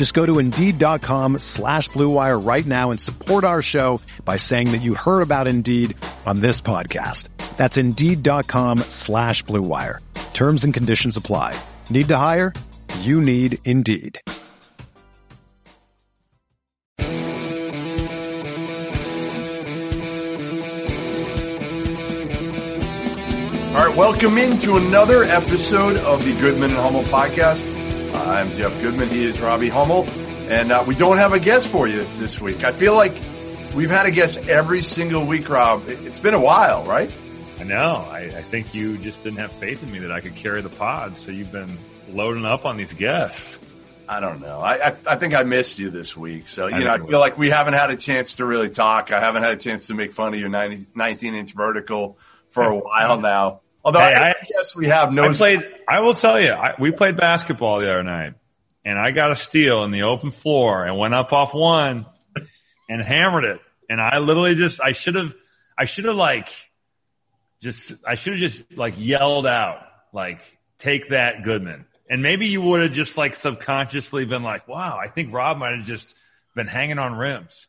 Just go to Indeed.com slash BlueWire right now and support our show by saying that you heard about Indeed on this podcast. That's Indeed.com slash BlueWire. Terms and conditions apply. Need to hire? You need Indeed. All right, welcome into another episode of the Goodman and Hummel podcast. I'm Jeff Goodman. He is Robbie Hummel. And uh, we don't have a guest for you this week. I feel like we've had a guest every single week, Rob. It's been a while, right? I know. I, I think you just didn't have faith in me that I could carry the pod. So you've been loading up on these guests. I don't know. I, I, I think I missed you this week. So, you I know, I feel like we haven't had a chance to really talk. I haven't had a chance to make fun of your 90, 19 inch vertical for a while now. Although hey, I, I, guess we have no. I played. I will tell you, I, we played basketball the other night, and I got a steal in the open floor and went up off one and hammered it. And I literally just, I should have, I should have like, just, I should have just like yelled out, like, take that, Goodman. And maybe you would have just like subconsciously been like, wow, I think Rob might have just been hanging on rims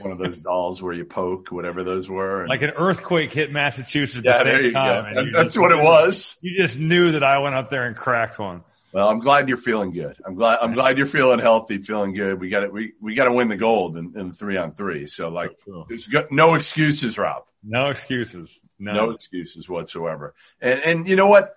one of those dolls where you poke, whatever those were. like an earthquake hit Massachusetts at yeah, the same time. That, that's what it was. You just knew that I went up there and cracked one. Well, I'm glad you're feeling good. I'm glad I'm glad you're feeling healthy, feeling good. We got it. We we got to win the gold in, in three on three. So like, there's no excuses, Rob. No excuses. No. no excuses whatsoever. And and you know what?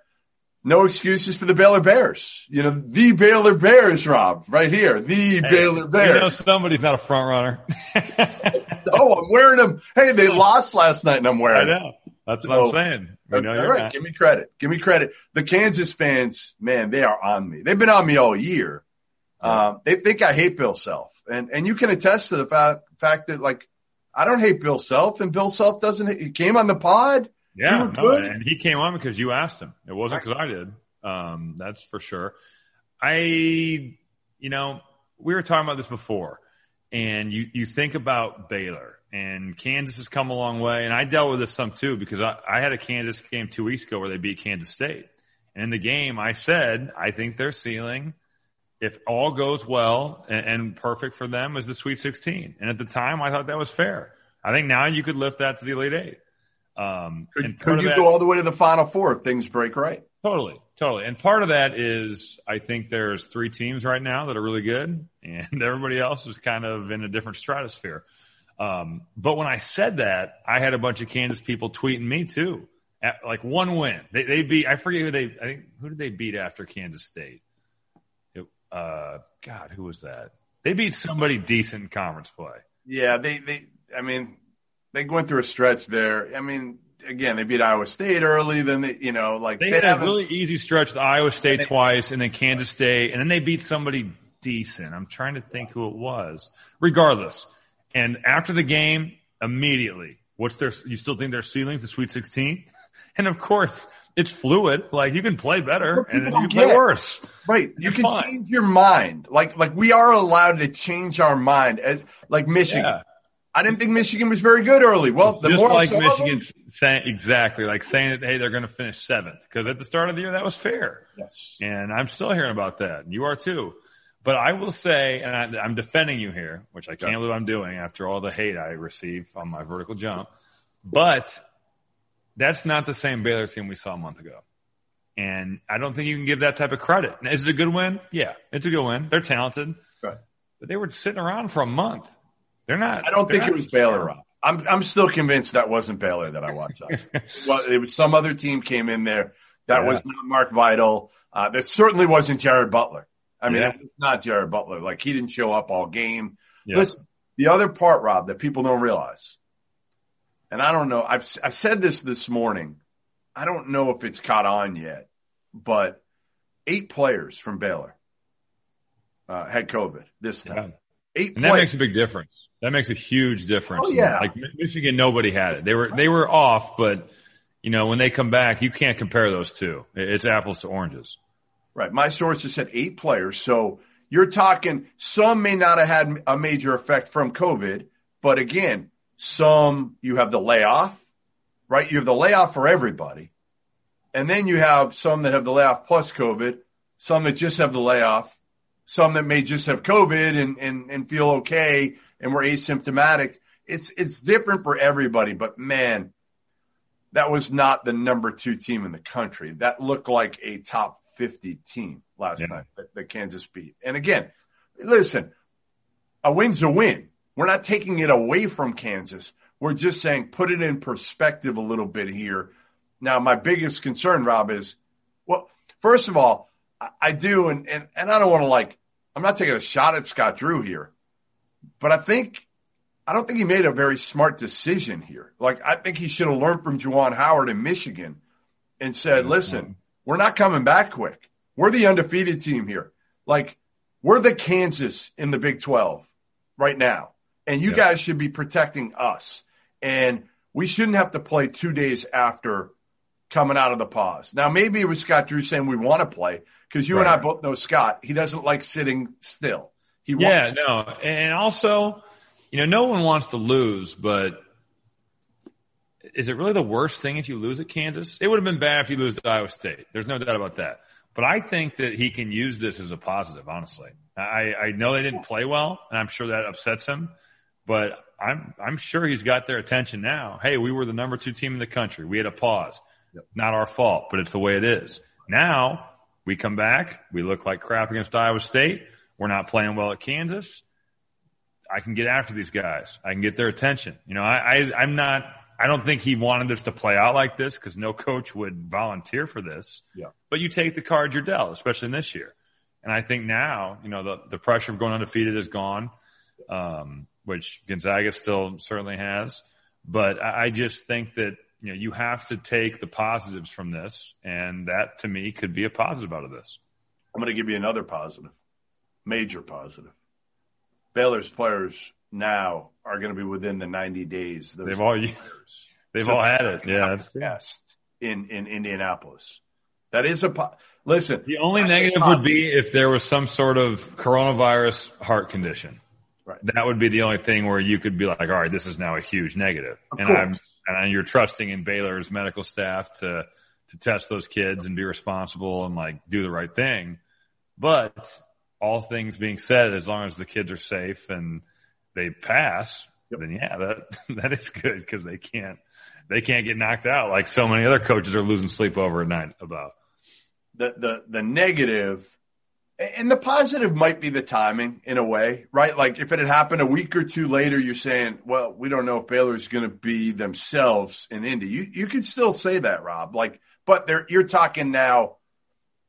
No excuses for the Baylor Bears. You know, the Baylor Bears, Rob, right here. The hey, Baylor Bears. You know, somebody's not a front runner. oh, I'm wearing them. Hey, they lost last night and I'm wearing them. I know. That's so, what I'm saying. You know all right, not. give me credit. Give me credit. The Kansas fans, man, they are on me. They've been on me all year. Yeah. Um, they think I hate Bill Self. And, and you can attest to the fact, fact that like, I don't hate Bill Self and Bill Self doesn't, he came on the pod yeah, no, and he came on because you asked him. It wasn't because I did. Um, that's for sure. I, you know, we were talking about this before, and you you think about Baylor and Kansas has come a long way, and I dealt with this some too because I, I had a Kansas game two weeks ago where they beat Kansas State, and in the game I said I think their ceiling, if all goes well and, and perfect for them, is the Sweet 16, and at the time I thought that was fair. I think now you could lift that to the Elite Eight. Um, could, could you that, go all the way to the final four if things break right? Totally, totally. And part of that is I think there's three teams right now that are really good, and everybody else is kind of in a different stratosphere. Um, but when I said that, I had a bunch of Kansas people tweeting me too. At, like one win, they, they beat. I forget who they. I think who did they beat after Kansas State? It, uh, God, who was that? They beat somebody decent in conference play. Yeah, they they. I mean, they went through a stretch there. I mean, again, they beat Iowa State early. Then they, you know, like they, they had a really easy stretch with Iowa State they, twice, and then Kansas State, and then they beat somebody decent. I'm trying to think who it was. Regardless, and after the game, immediately, what's their? You still think their ceiling's the Sweet 16? And of course, it's fluid. Like you can play better and you can play worse. Right. You can change your mind. Like like we are allowed to change our mind as like Michigan. Yeah. I didn't think Michigan was very good early. Well, the just more like Michigan saying exactly like saying that hey they're going to finish seventh because at the start of the year that was fair. Yes, and I'm still hearing about that. You are too. But I will say, and I, am defending you here, which I can't believe I'm doing after all the hate I receive on my vertical jump. But that's not the same Baylor team we saw a month ago. And I don't think you can give that type of credit. Is it a good win? Yeah, it's a good win. They're talented. Right. But they were sitting around for a month. They're not. I don't think it was Baylor, Rob. I'm I'm still convinced that wasn't Baylor that I watched. well, it was some other team came in there that yeah. was not Mark Vital. Uh, that certainly wasn't Jared Butler. I mean, yeah. it was not Jared Butler. Like he didn't show up all game. Yeah. Listen, the other part, Rob, that people don't realize, and I don't know. I've I said this this morning. I don't know if it's caught on yet, but eight players from Baylor uh, had COVID this time. Eight. And that makes a big difference. That makes a huge difference. Oh yeah. Like Michigan, nobody had it. They were they were off, but you know when they come back, you can't compare those two. It's apples to oranges. Right. My sources said eight players. So you're talking some may not have had a major effect from COVID, but again, some you have the layoff, right? You have the layoff for everybody. And then you have some that have the layoff plus COVID, some that just have the layoff, some that may just have COVID and, and, and feel okay and were asymptomatic. It's, it's different for everybody, but man, that was not the number two team in the country. That looked like a top 50 team last yeah. night that, that Kansas beat. And again, listen, a win's a win. We're not taking it away from Kansas. We're just saying put it in perspective a little bit here. Now, my biggest concern, Rob, is well, first of all, I, I do, and, and, and I don't want to like, I'm not taking a shot at Scott Drew here, but I think, I don't think he made a very smart decision here. Like, I think he should have learned from Juwan Howard in Michigan and said, listen, we're not coming back quick. We're the undefeated team here. Like, we're the Kansas in the Big 12 right now. And you guys should be protecting us. And we shouldn't have to play two days after coming out of the pause. Now, maybe it was Scott Drew saying we want to play because you right. and I both know Scott. He doesn't like sitting still. He yeah, no. And also, you know, no one wants to lose, but is it really the worst thing if you lose at Kansas? It would have been bad if you lose to Iowa State. There's no doubt about that. But I think that he can use this as a positive, honestly. I, I know they didn't play well, and I'm sure that upsets him, but I'm, I'm sure he's got their attention now. Hey, we were the number two team in the country. We had a pause. Yep. Not our fault, but it's the way it is. Now we come back. We look like crap against Iowa State. We're not playing well at Kansas. I can get after these guys. I can get their attention. You know, I, I I'm not I don't think he wanted this to play out like this because no coach would volunteer for this. Yeah. But you take the card you're dealt, especially in this year. And I think now, you know, the, the pressure of going undefeated is gone, um, which Gonzaga still certainly has. But I, I just think that, you know, you have to take the positives from this. And that to me could be a positive out of this. I'm going to give you another positive, major positive. Baylor's players now are going to be within the 90 days. They've all they've all had it. Yeah, that's in in Indianapolis. That is a po- listen. The only negative would be if there was some sort of coronavirus heart condition. Right. That would be the only thing where you could be like, all right, this is now a huge negative. Of and course. I'm and you're trusting in Baylor's medical staff to to test those kids and be responsible and like do the right thing. But all things being said, as long as the kids are safe and they pass, yep. then yeah, that that is good because they can't they can't get knocked out like so many other coaches are losing sleep over at night about. The the the negative and the positive might be the timing in a way, right? Like if it had happened a week or two later, you're saying, well, we don't know if Baylor's going to be themselves in Indy. You you can still say that, Rob. Like, but they you're talking now.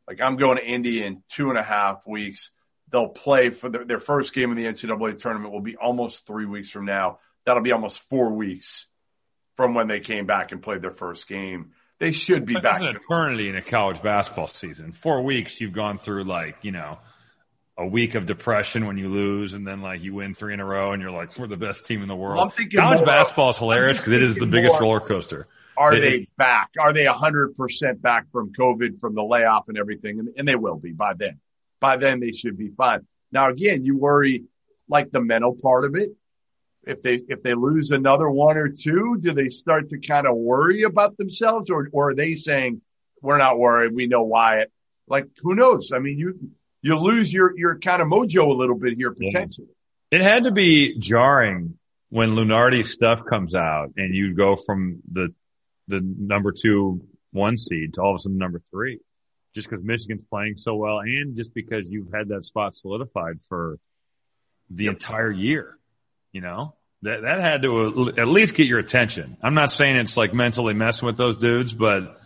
Like I'm going to Indy in two and a half weeks they'll play for their, their first game in the NCAA tournament will be almost three weeks from now. That'll be almost four weeks from when they came back and played their first game. They should be back. an eternity in a college basketball season. Four weeks, you've gone through like, you know, a week of depression when you lose, and then like you win three in a row, and you're like, we're the best team in the world. Well, college basketball is hilarious because it is the biggest more, roller coaster. Are it, they back? Are they 100% back from COVID, from the layoff and everything? And, and they will be by then by then they should be fine. Now, again, you worry like the mental part of it. If they, if they lose another one or two, do they start to kind of worry about themselves or, or are they saying, we're not worried. We know Wyatt. Like, who knows? I mean, you, you lose your, your kind of mojo a little bit here potentially. It had to be jarring when Lunardi's stuff comes out and you go from the, the number two one seed to all of a sudden number three just because Michigan's playing so well and just because you've had that spot solidified for the entire year, you know? that that had to at least get your attention. I'm not saying it's like mentally messing with those dudes, but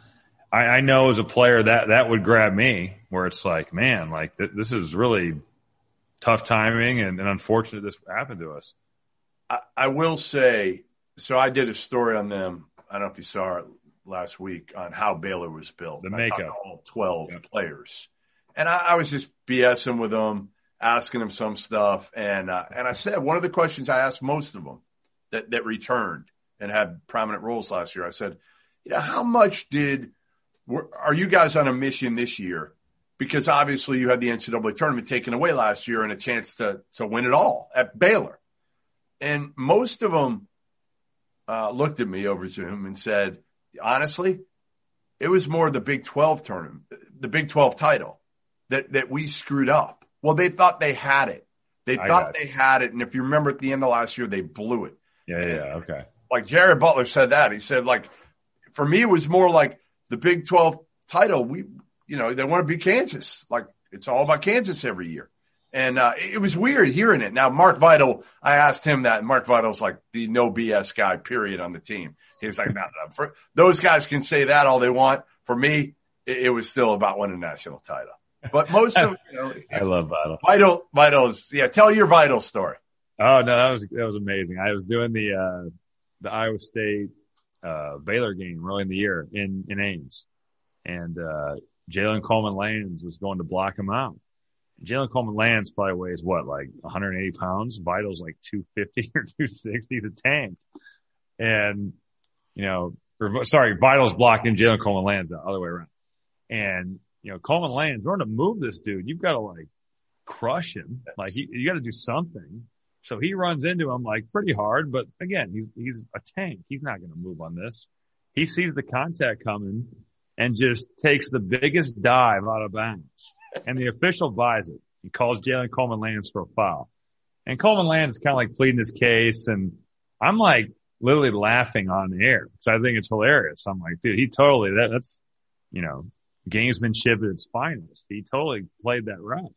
I, I know as a player that that would grab me where it's like, man, like th- this is really tough timing and, and unfortunate this happened to us. I, I will say, so I did a story on them. I don't know if you saw it last week on how Baylor was built. The makeup. All 12 yep. players. And I, I, was just BSing with them, asking them some stuff. And, uh, and I said, one of the questions I asked most of them that, that returned and had prominent roles last year, I said, you know, how much did, are you guys on a mission this year? Because obviously you had the NCAA tournament taken away last year and a chance to, to win it all at Baylor. And most of them uh, looked at me over Zoom and said, honestly, it was more the Big 12 tournament, the Big 12 title that, that we screwed up. Well, they thought they had it. They thought they had it. And if you remember at the end of last year, they blew it. Yeah, yeah, okay. Like Jared Butler said that. He said, like, for me, it was more like the Big 12 title. We, you know, they want to beat Kansas. Like, it's all about Kansas every year. And uh, it was weird hearing it. Now, Mark Vital, I asked him that. And Mark Vital's like the no BS guy, period, on the team. He's like, no, no. For, those guys can say that all they want. For me, it, it was still about winning a national title. But most of, you know, I love Vital. Vital, Vital's, yeah. Tell your Vital story. Oh no, that was that was amazing. I was doing the uh, the Iowa State uh, Baylor game early in the year in in Ames, and uh, Jalen Coleman Lands was going to block him out. Jalen Coleman Lands probably weighs what, like 180 pounds. Vital's like 250 or 260. He's a tank. And, you know, or, sorry, Vital's blocking Jalen Coleman Lands the other way around. And, you know, Coleman Lands, in order to move this dude, you've got to like crush him. Like he, you got to do something. So he runs into him like pretty hard, but again, he's, he's a tank. He's not going to move on this. He sees the contact coming and just takes the biggest dive out of bounds. And the official buys it. He calls Jalen Coleman Lands for a foul. And Coleman Lands is kind of like pleading his case. And I'm like literally laughing on the air. because I think it's hilarious. I'm like, dude, he totally, that, that's, you know, gamesmanship at its finest. He totally played that rough.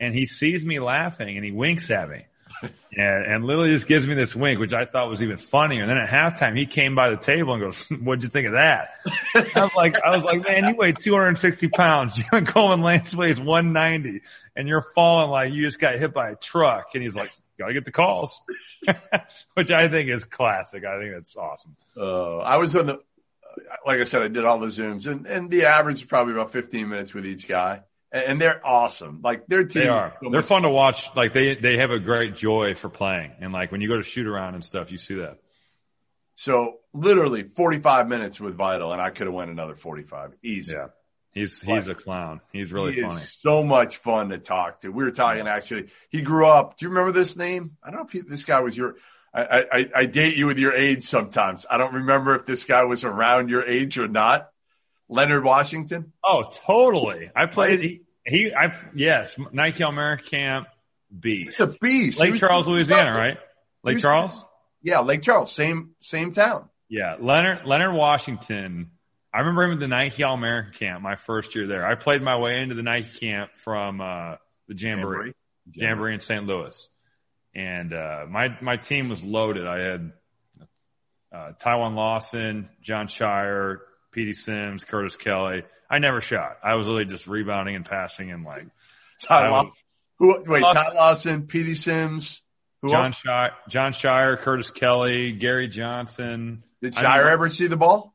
And he sees me laughing and he winks at me. and, and literally just gives me this wink, which I thought was even funnier. And then at halftime, he came by the table and goes, "What'd you think of that?" I was like, "I was like, man, you weigh 260 pounds. Jalen Coleman Lance weighs 190, and you're falling like you just got hit by a truck." And he's like, "Gotta get the calls," which I think is classic. I think that's awesome. Uh, I was on the, like I said, I did all the zooms, and and the average is probably about 15 minutes with each guy and they're awesome. Like their team, they are. So they're fun to watch. Like they they have a great joy for playing, and like when you go to shoot around and stuff, you see that. So literally 45 minutes with Vital, and I could have went another 45 easy. Yeah. He's he's a clown. He's really he funny. so much fun to talk to. We were talking actually. He grew up. Do you remember this name? I don't know if he, this guy was your. I, I, I date you with your age sometimes. I don't remember if this guy was around your age or not. Leonard Washington? Oh, totally. I played. He, he I yes, Nike All American camp. beast. He's a beast. Lake Charles, Louisiana, right? Lake was, Charles. Yeah, Lake Charles, same same town. Yeah, Leonard Leonard Washington. I remember him at the Nike All American camp my first year there. I played my way into the Nike camp from uh, the Jamboree, Jamboree, Jamboree in St. Louis, and uh, my my team was loaded. I had uh, Taiwan Lawson, Jon Scheyer, Petey Sims, Curtis Kelly. I never shot. I was really just rebounding and passing and like. Ty Lawson. Who, wait, Lawson, Ty Lawson, Petey Sims. Who Jon Scheyer, Jon Scheyer, Curtis Kelly, Gary Johnson. Did Scheyer ever see the ball?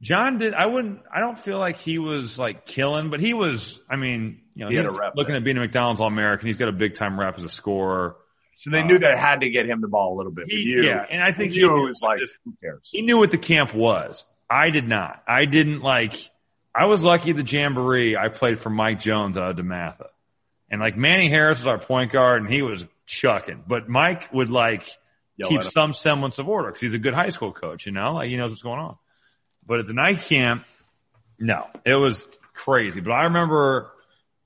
John did. I wouldn't. I don't feel like he was like killing, but he was. I mean, you know, he he's looking at being a McDonald's All American. He's got a big time rep as a scorer. So they uh, knew they had to get him the ball a little bit. He, yeah, and I think he was like, who cares? He knew what the camp was. I did not. I didn't like. I was lucky at the Jamboree. I played for Mike Jones out of DeMatha, and like Manny Harris was our point guard, and he was chucking. But Mike would like keep some semblance of order because he's a good high school coach. You know, like he knows what's going on. But at the Nike camp, no, it was crazy. But I remember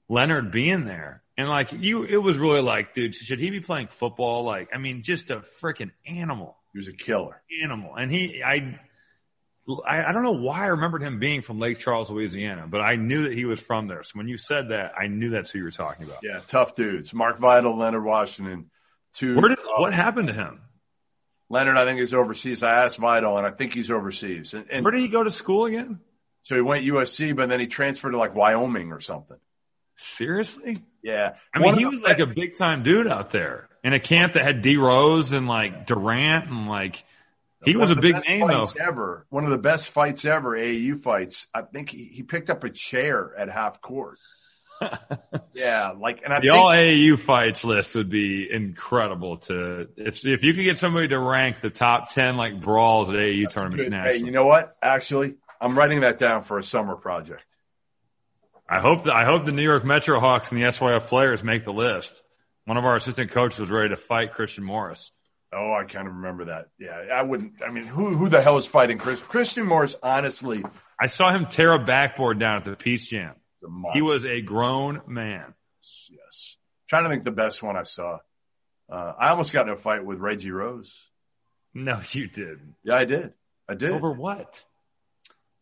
Leonard being there. And like you, it was really like, dude, should he be playing football? Like, I mean, just a freaking animal. He was a killer animal. And he, I, I, I, don't know why I remembered him being from Lake Charles, Louisiana, but I knew that he was from there. So when you said that, I knew that's who you were talking about. Yeah, tough dudes. Mark Vital, Leonard Washington. Two. Where did, uh, what happened to him? Leonard, I think, is overseas. I asked Vital, and I think he's overseas. And, and Where did he go to school again? so he went USC, but then he transferred to like Wyoming or something. Seriously? Yeah. I mean, One he was like a big time dude out there in a camp that had D Rose and like Durant and like he one was a big name though. ever. One of the best fights ever, AAU fights. I think he, he picked up a chair at half court. yeah, like, and I The think all AAU fights list would be incredible to if if you could get somebody to rank the top ten like brawls at AAU tournaments Good. Hey, you know what? Actually, I'm writing that down for a summer project. I hope that I hope the New York Metro Hawks and the SYF players make the list. One of our assistant coaches was ready to fight Christian Morris. Oh, I kind of remember that. Yeah, I wouldn't. I mean, who who the hell is fighting Chris? Christian Morris? Honestly, I saw him tear a backboard down at the Peach Jam. the He was a grown man. yes. trying to think the best one I saw. Uh, I almost got in a fight with Reggie Rose. No, you didn't. Yeah, I did. I did. Over what?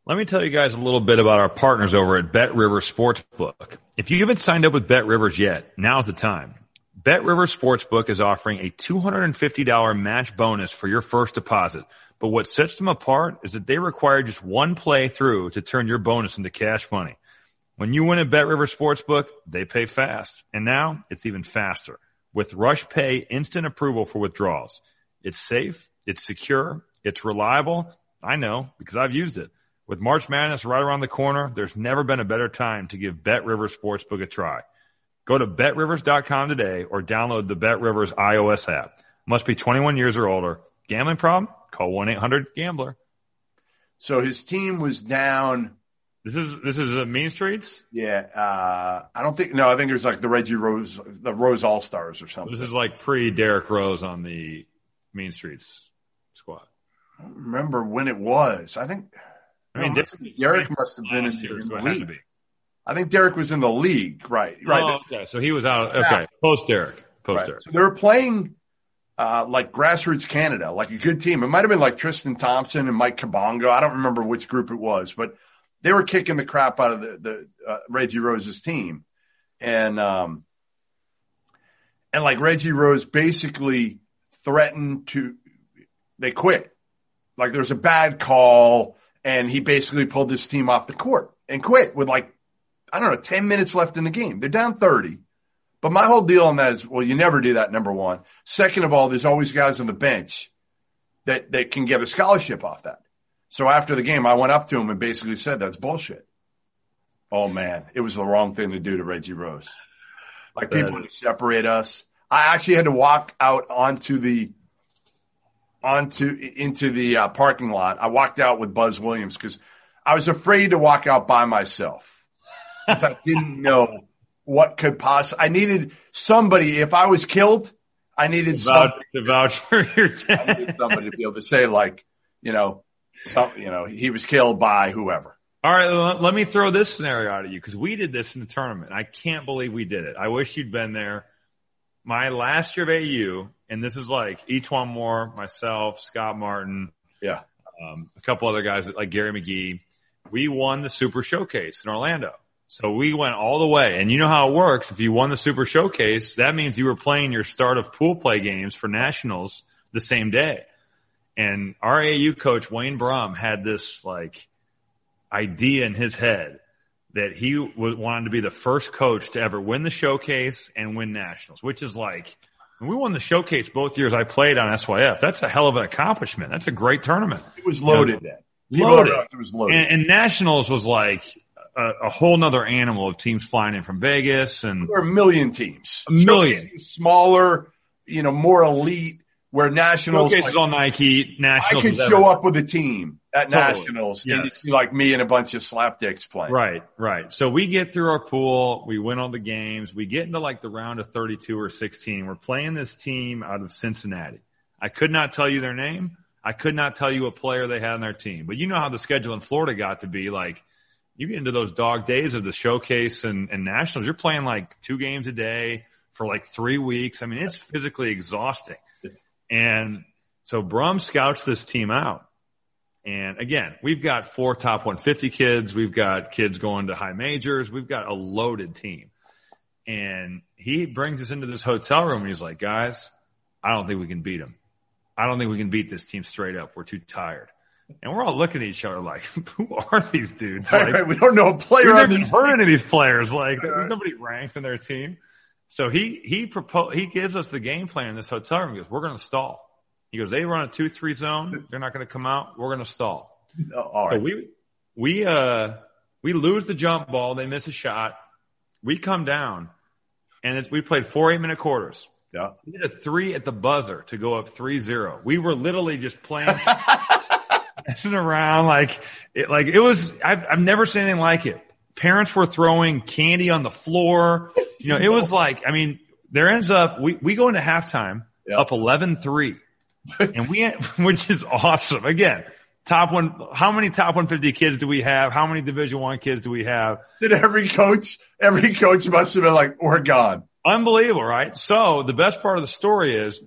Let me tell you guys a little bit about our partners over at Bet River Sportsbook. If you haven't signed up with Bet Rivers yet, now's the time. Bet River Sportsbook is offering a $250 match bonus for your first deposit. But what sets them apart is that they require just one play through to turn your bonus into cash money. When you win at Bet River Sportsbook, they pay fast. And now it's even faster with Rush Pay instant approval for withdrawals. It's safe, it's secure, it's reliable. I know because I've used it. With March Madness right around the corner, there's never been a better time to give Bet River Sportsbook a try. Go to betrivers.com today or download the Bet Rivers iOS app. Must be 21 years or older. Gambling problem? Call 1-800-GAMBLER. So his team was down. This is this is uh, Mean Streets. Yeah, uh, I don't think. No, I think there's like the Reggie Rose, the Rose All Stars or something. This is like pre Derrick Rose on the Mean Streets squad. I don't remember when it was. I think. I mean, No, Derrick, Derek must have been in, in the it had to league. be. I think Derrick was in the league. Right. Right. Oh, okay. So he was out. Okay. Post Derrick. Post Right. Derrick. So they were playing uh, like grassroots Canada, like a good team. It might have been like Tristan Thompson and Mike Kabongo. I don't remember which group it was, but they were kicking the crap out of the, the uh, Reggie Rose's team, and um, and like Reggie Rose basically threatened to they quit. Like there was a bad call, and he basically pulled this team off the court and quit with like I don't know ten minutes left in the game. They're down thirty. But my whole deal on that is, well, you never do that. Number one. Second of all, there's always guys on the bench that that can get a scholarship off that. So after the game, I went up to him and basically said, "That's bullshit." Oh man, it was the wrong thing to do to Reggie Rose. Like people That- separate us. I actually had to walk out onto the onto into the uh, parking lot. I walked out with Buzz Williams because I was afraid to walk out by myself. I didn't know what could possibly. I needed somebody. If I was killed, I needed Vouch, somebody, to vouch for your I dad. needed somebody to be able to say, like, you know, some, you know, he was killed by whoever. All right, let me throw this scenario out at you because we did this in the tournament. I can't believe we did it. I wish you'd been there. My last year of AU, and this is like E'Twaun Moore, myself, Scott Martin, Yeah. um, a couple other guys like Gary McGee. We won the Super Showcase in Orlando. So we went all the way. And you know how it works. If you won the Super Showcase, that means you were playing your start of pool play games for nationals the same day. And our AU coach, Wayne Brum, had this like idea in his head that he was, wanted to be the first coach to ever win the showcase and win nationals, which is like, we won the showcase both years I played on SYF. That's a hell of an accomplishment. That's a great tournament. It was loaded then. People Loaded. It was loaded. And, and nationals was like a, a whole nother animal of teams flying in from Vegas and there were a million teams. A million. Smaller, you know, more elite. Where nationals, like, on Nike. I Nationals could was show up with a team at Totally. nationals, and you see like me and a bunch of slapdicks playing. Right, right. So we get through our pool, we win all the games, we get into like the round of 32 or 16. We're playing this team out of Cincinnati. I could not tell you their name. I could not tell you a player they had on their team. But you know how the schedule in Florida got to be like you get into those dog days of the showcase and, and nationals, you're playing like two games a day for like three weeks. I mean, it's physically exhausting. And so Brum scouts this team out. And again, we've got four top 150 kids. We've got kids going to high majors. We've got a loaded team. And he brings us into this hotel room and he's like, guys, I don't think we can beat them. I don't think we can beat this team straight up. We're too tired. And we're all looking at each other like, who are these dudes? Like, right. We don't know a player on never heard any of these players. Like, there's nobody ranked in their team. So he he propose he gives us the game plan in this hotel room. He goes, "We're going to stall." He goes, "They run a two three zone. They're not going to come out. We're going to stall." Oh, all So we we uh we lose the jump ball. They miss a shot. We come down, and it's, we played four eight minute quarters. Yeah. We did a three at the buzzer to go up 3-0. We were literally just playing, messing around like it. Like it was. I've, I've never seen anything like it. Parents were throwing candy on the floor. You know, it was like. I mean, there ends up we we go into halftime Yeah. up 11-3. and we which is awesome. Again, top one. How many top 150 kids do we have? How many Division One kids do we have? Did every coach, every coach must have been like, we're gone. Unbelievable, right? So the best part of the story is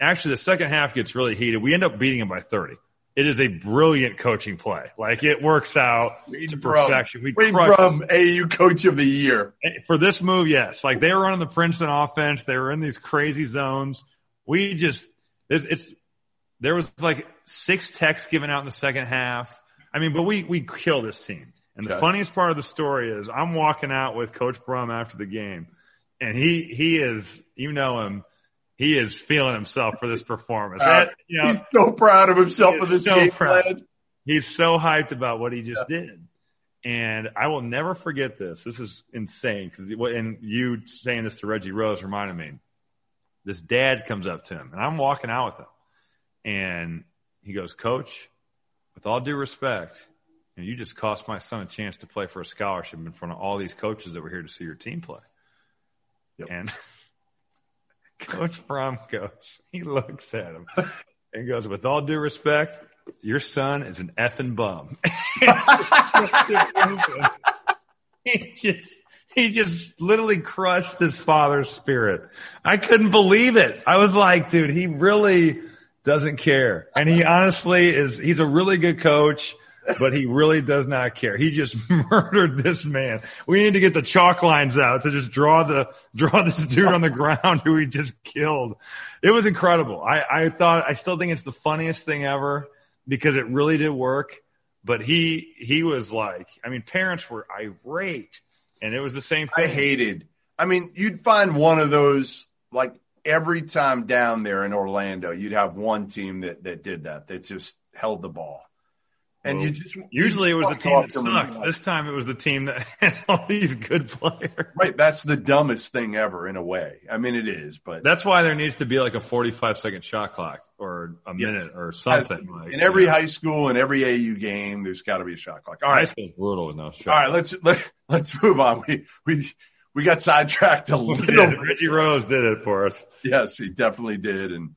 actually the second half gets really heated. We end up beating them by 30. It is a brilliant coaching play. Like it works out to Brum. perfection. We Wade Brum, AU coach of the year. for this move, yes. Like they were running the Princeton offense. They were in these crazy zones. We just, it's, it's there was like six texts given out in the second half. I mean, but we, we kill this team. And the funniest part of the story is I'm walking out with Coach Brum after the game and he, he is, you know him, he is feeling himself for this performance. Uh, That- you know, He's so proud of himself for this so game proud. plan. He's so hyped about what he just did. And I will never forget this. This is insane because, and you saying this to Reggie Rose reminded me. This dad comes up to him and I'm walking out with him and he goes, coach, with all due respect, you, know, you just cost my son a chance to play for a scholarship in front of all these coaches that were here to see your team play. Yep. And Coach Fromm goes, he looks at him and goes, with all due respect, your son is an effing bum. he just, he just literally crushed his father's spirit. I couldn't believe it. I was like, dude, he really doesn't care. And he honestly is, he's a really good coach, but he really does not care. He just murdered this man. We need to get the chalk lines out to just draw the, draw this dude on the ground who he just killed. It was incredible. I, I thought, I still think it's the funniest thing ever because it really did work. But he, he was like, I mean, parents were irate and it was the same Thing. I hated. I mean, you'd find one of those like every time down there in Orlando, you'd have one team that that did that that just held the ball, and you just Usually it was the team that sucked. This time it was the team that had all these good players. Right, that's the dumbest thing ever in a way. I mean, it is, but That's why there needs to be like a 45 second shot clock or a Yes. minute or something. Like, in every high school and every AU game, there's got to be a shot clock. All high brutal with no shot. all right, let's let, let's move on. We we we got sidetracked a little. did. Reggie Rose did it for us. Yes, he definitely did. And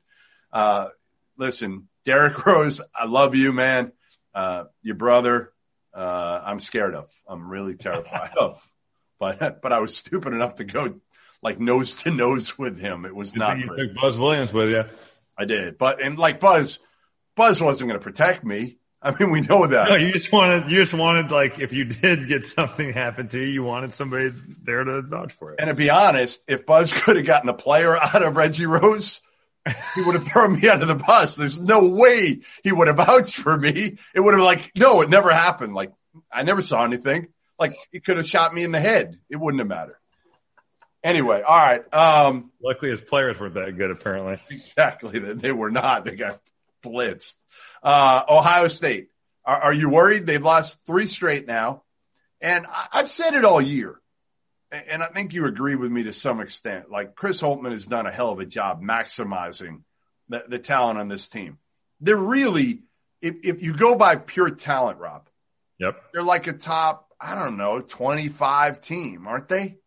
uh, listen, Derrick Rose, I love you, man. Uh, your brother, uh, I'm scared of. I'm really terrified of. But but I was stupid enough to go like nose to nose with him. It was Good not you took Buzz Williams with you. I did, but and like Buzz, Buzz wasn't going to protect me. I mean, we know that. No, you just wanted, you just wanted like if you did get something happen to you, you wanted somebody there to vouch for it. And to be honest, if Buzz could have gotten a player out of Reggie Rose, he would have thrown me under the bus. There's no way he would have vouched for me. It would have been like, no, it never happened. Like, I never saw anything. Like, he could have shot me in the head. It wouldn't have mattered. Anyway, all right. Um, Luckily, his players weren't that good. Apparently, exactly. They they were not. They got blitzed. Uh, Ohio State. Are, are you worried? They've lost three straight now. And I, I've said it all year. And I think you agree with me to some extent. Like Chris Holtmann has done a hell of a job maximizing the, the talent on this team. They're really, if, if you go by pure talent, Rob, yep. they're like a top, I don't know, 25 team, aren't they?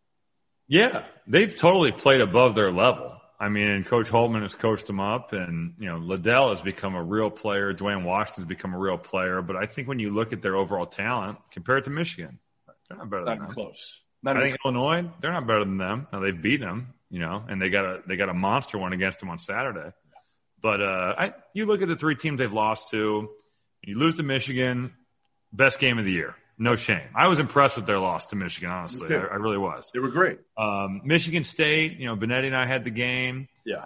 Yeah, they've totally played above their level. I mean, Coach Holtmann has coached them up, and you know Liddell has become a real player. Duane Washington's become a real player. But I think when you look at their overall talent compared to Michigan, they're not better Not than close. Not I think Illinois, they're not better than them. Now they've beaten them, you know, and they got a they got a monster one against them on Saturday. But uh, I, you look at the three teams they've lost to. You lose to Michigan, best game of the year, no shame. I was impressed with their loss to Michigan. Honestly, I. I really was. They were great. Um, Michigan State, you know, Benetti and I had the game. Yeah.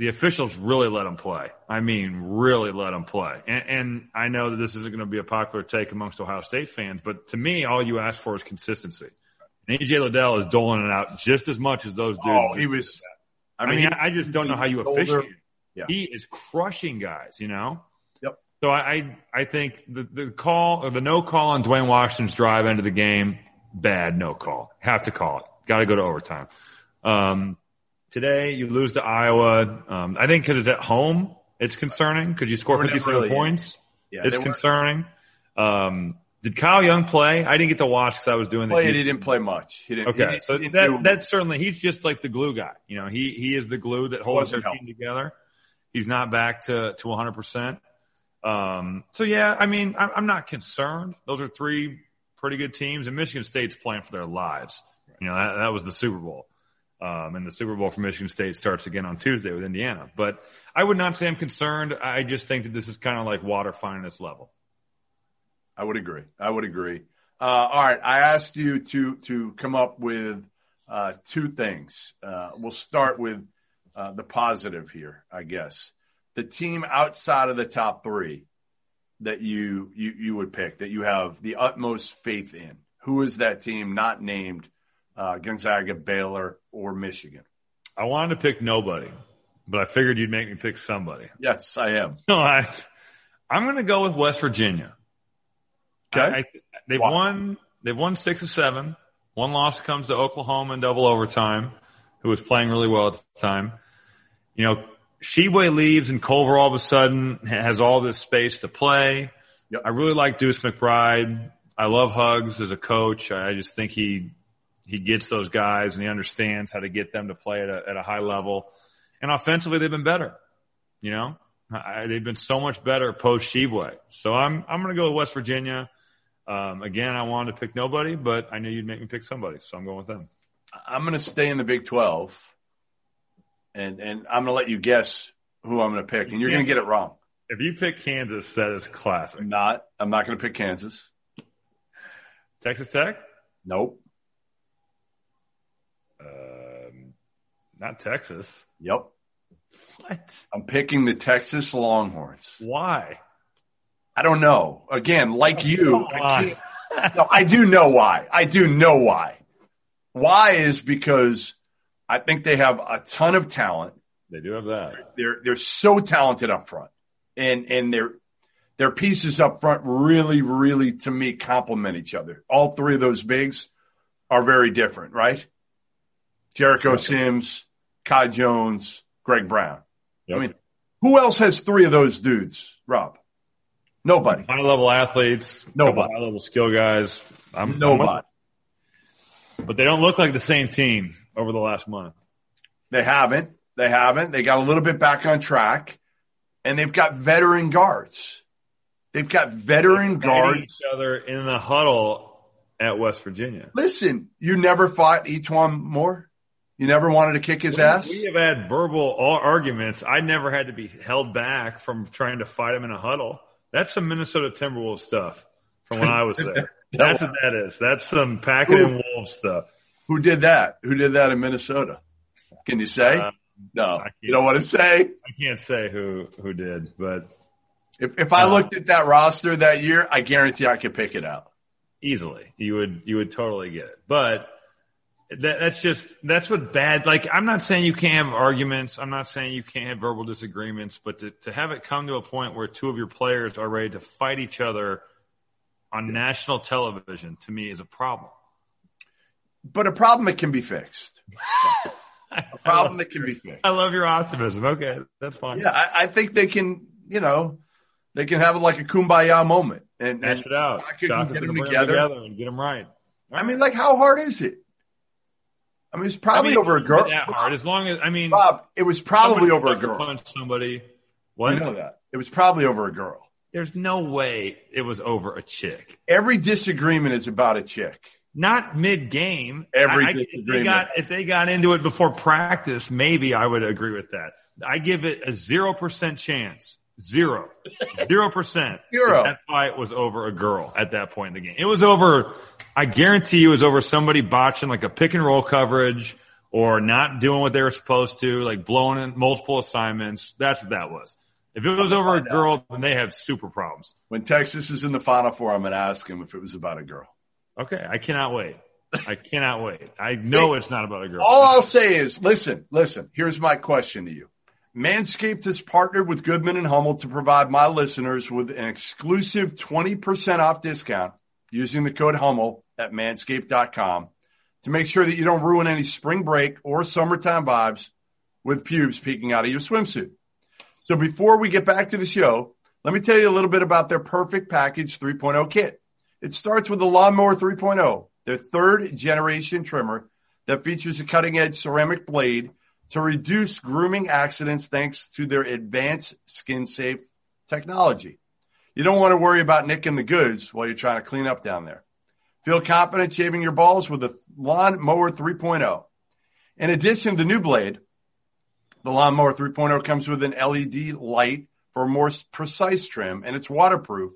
The officials really let him play. I mean, really let him play. And, and I know that this isn't going to be a popular take amongst Ohio State fans, but to me, all you ask for is consistency. And EJ Liddell is doling it out just as much as those dudes. Oh, he was. I mean, I, mean, I just don't know how you officiate. Yeah. He is crushing guys, you know? Yep. So I, I think the, the call or the no call on Duane Washington's drive into the game, bad no call. Have to call it. Got to go to overtime. Um, today you lose to Iowa. Um, I think because it's at home, it's concerning Could you score 57 really points. Yeah, it's concerning. Um, did Kyle Young play? I didn't get to watch because I was doing the. Play, he didn't play much. He didn't. Okay, he didn't, so that that's certainly he's just like the glue guy. You know, he he is the glue that holds their team together. He's not back to to 100. percent um, so yeah, I mean, I'm, I'm not concerned. Those are three pretty good teams, and Michigan State's playing for their lives. You know, that, that was the Super Bowl. Um, and the Super Bowl for Michigan State starts again on Tuesday with Indiana. But I would not say I'm concerned. I just think that this is kind of like water finding its level. I would agree. I would agree. Uh, all right, I asked you to to come up with uh, two things. Uh, we'll start with uh, the positive here, I guess. The team outside of the top three that you you you would pick that you have the utmost faith in. Who is that team? Not named uh, Gonzaga, Baylor, or Michigan. I wanted to pick nobody, but I figured you'd make me pick somebody. Yes, I am. No, I, I'm going to go with West Virginia. Okay. I, I, they've wow. won. They've won six or seven. One loss comes to Oklahoma in double overtime, who was playing really well at the time. You know, Tshiebwe leaves and Culver all of a sudden has all this space to play. Yep. I really like Deuce McBride. I love Huggs as a coach. I just think he he gets those guys and he understands how to get them to play at a, at a high level. And offensively, they've been better. You know, I, they've been so much better post Tshiebwe. So I'm I'm going to go with West Virginia. Um, again, I wanted to pick nobody, but I knew you'd make me pick somebody, so I'm going with them. I'm going to stay in the Big 12, and and I'm going to let you guess who I'm going to pick, and you're going to get it wrong. If you pick Kansas, that is classic. I'm not. I'm not going to pick Kansas. Texas Tech? Nope. Um, not Texas. Yep. What? I'm picking the Texas Longhorns. Why? I don't know. Again, like you, I, no, I do know why. I do know why. Why is because I think they have a ton of talent. They do have that. They're they're so talented up front, and and their their pieces up front really, really to me complement each other. All three of those bigs are very different, right? Jericho Sims, Kai Jones, Greg Brown. Yep. I mean, who else has three of those dudes, Rob? Nobody. High level athletes, nobody. High level skill guys. I'm nobody. I'm but they don't look like the same team over the last month. They haven't. They haven't. They got a little bit back on track, and they've got veteran guards. They've got veteran guards. Each other in the huddle at West Virginia. Listen, you never fought E'Twaun Moore. You never wanted to kick his we, ass? We have had verbal arguments. I never had to be held back from trying to fight him in a huddle. That's some Minnesota Timberwolves stuff from when I was there. That's what that is. That's some packing and wolves stuff. Who did that? Who did that in Minnesota? Can you say? Uh, no, you don't want to say. I can't say who who did, but if if I uh, looked at that roster that year, I guarantee I could pick it out easily. You would you would totally get it, but that, that's just that's what bad. Like I'm not saying you can't have arguments. I'm not saying you can't have verbal disagreements, but to, to have it come to a point where two of your players are ready to fight each other on national television to me is a problem. But a problem that can be fixed. a problem that can be fixed. I love your optimism. Okay, that's fine. Yeah, I, I think they can. You know, they can have like a kumbaya moment and Hash it out. I can get them together. them together and get them right. I mean, like, how hard is it? I mean, it's probably I mean, over a girl. That hard, as long as I mean, Bob, it was probably over a girl. Punch somebody. What? I know that it was probably over a girl. There's no way it was over a chick. Every disagreement is about a chick. Not mid game. Every I, disagreement. If they, got, if they got into it before practice, maybe I would agree with that. I give it a zero percent chance. Zero. Zero percent. Zero. That fight was over a girl at that point in the game. It was over I guarantee you it was over somebody botching like a pick and roll coverage or not doing what they were supposed to, like blowing in multiple assignments. That's what that was. If it was over a girl, then they have super problems. When Texas is in the Final Four, I'm going to ask him if it was about a girl. Okay, I cannot wait. I cannot wait. I know it's not about a girl. All I'll say is, listen, listen. Here's my question to you. Manscaped has partnered with Goodman and Hummel to provide my listeners with an exclusive 20% off discount using the code Hummel at manscaped.com to make sure that you don't ruin any spring break or summertime vibes with pubes peeking out of your swimsuit. So before we get back to the show, let me tell you a little bit about their perfect package 3.0 kit. It starts with the Lawnmower 3.0, their third generation trimmer that features a cutting edge ceramic blade to reduce grooming accidents thanks to their advanced skin safe technology. You don't want to worry about nicking the goods while you're trying to clean up down there. Feel confident shaving your balls with the Lawn Mower 3.0. In addition to the new blade, the Lawn Mower 3.0 comes with an LED light for more precise trim and it's waterproof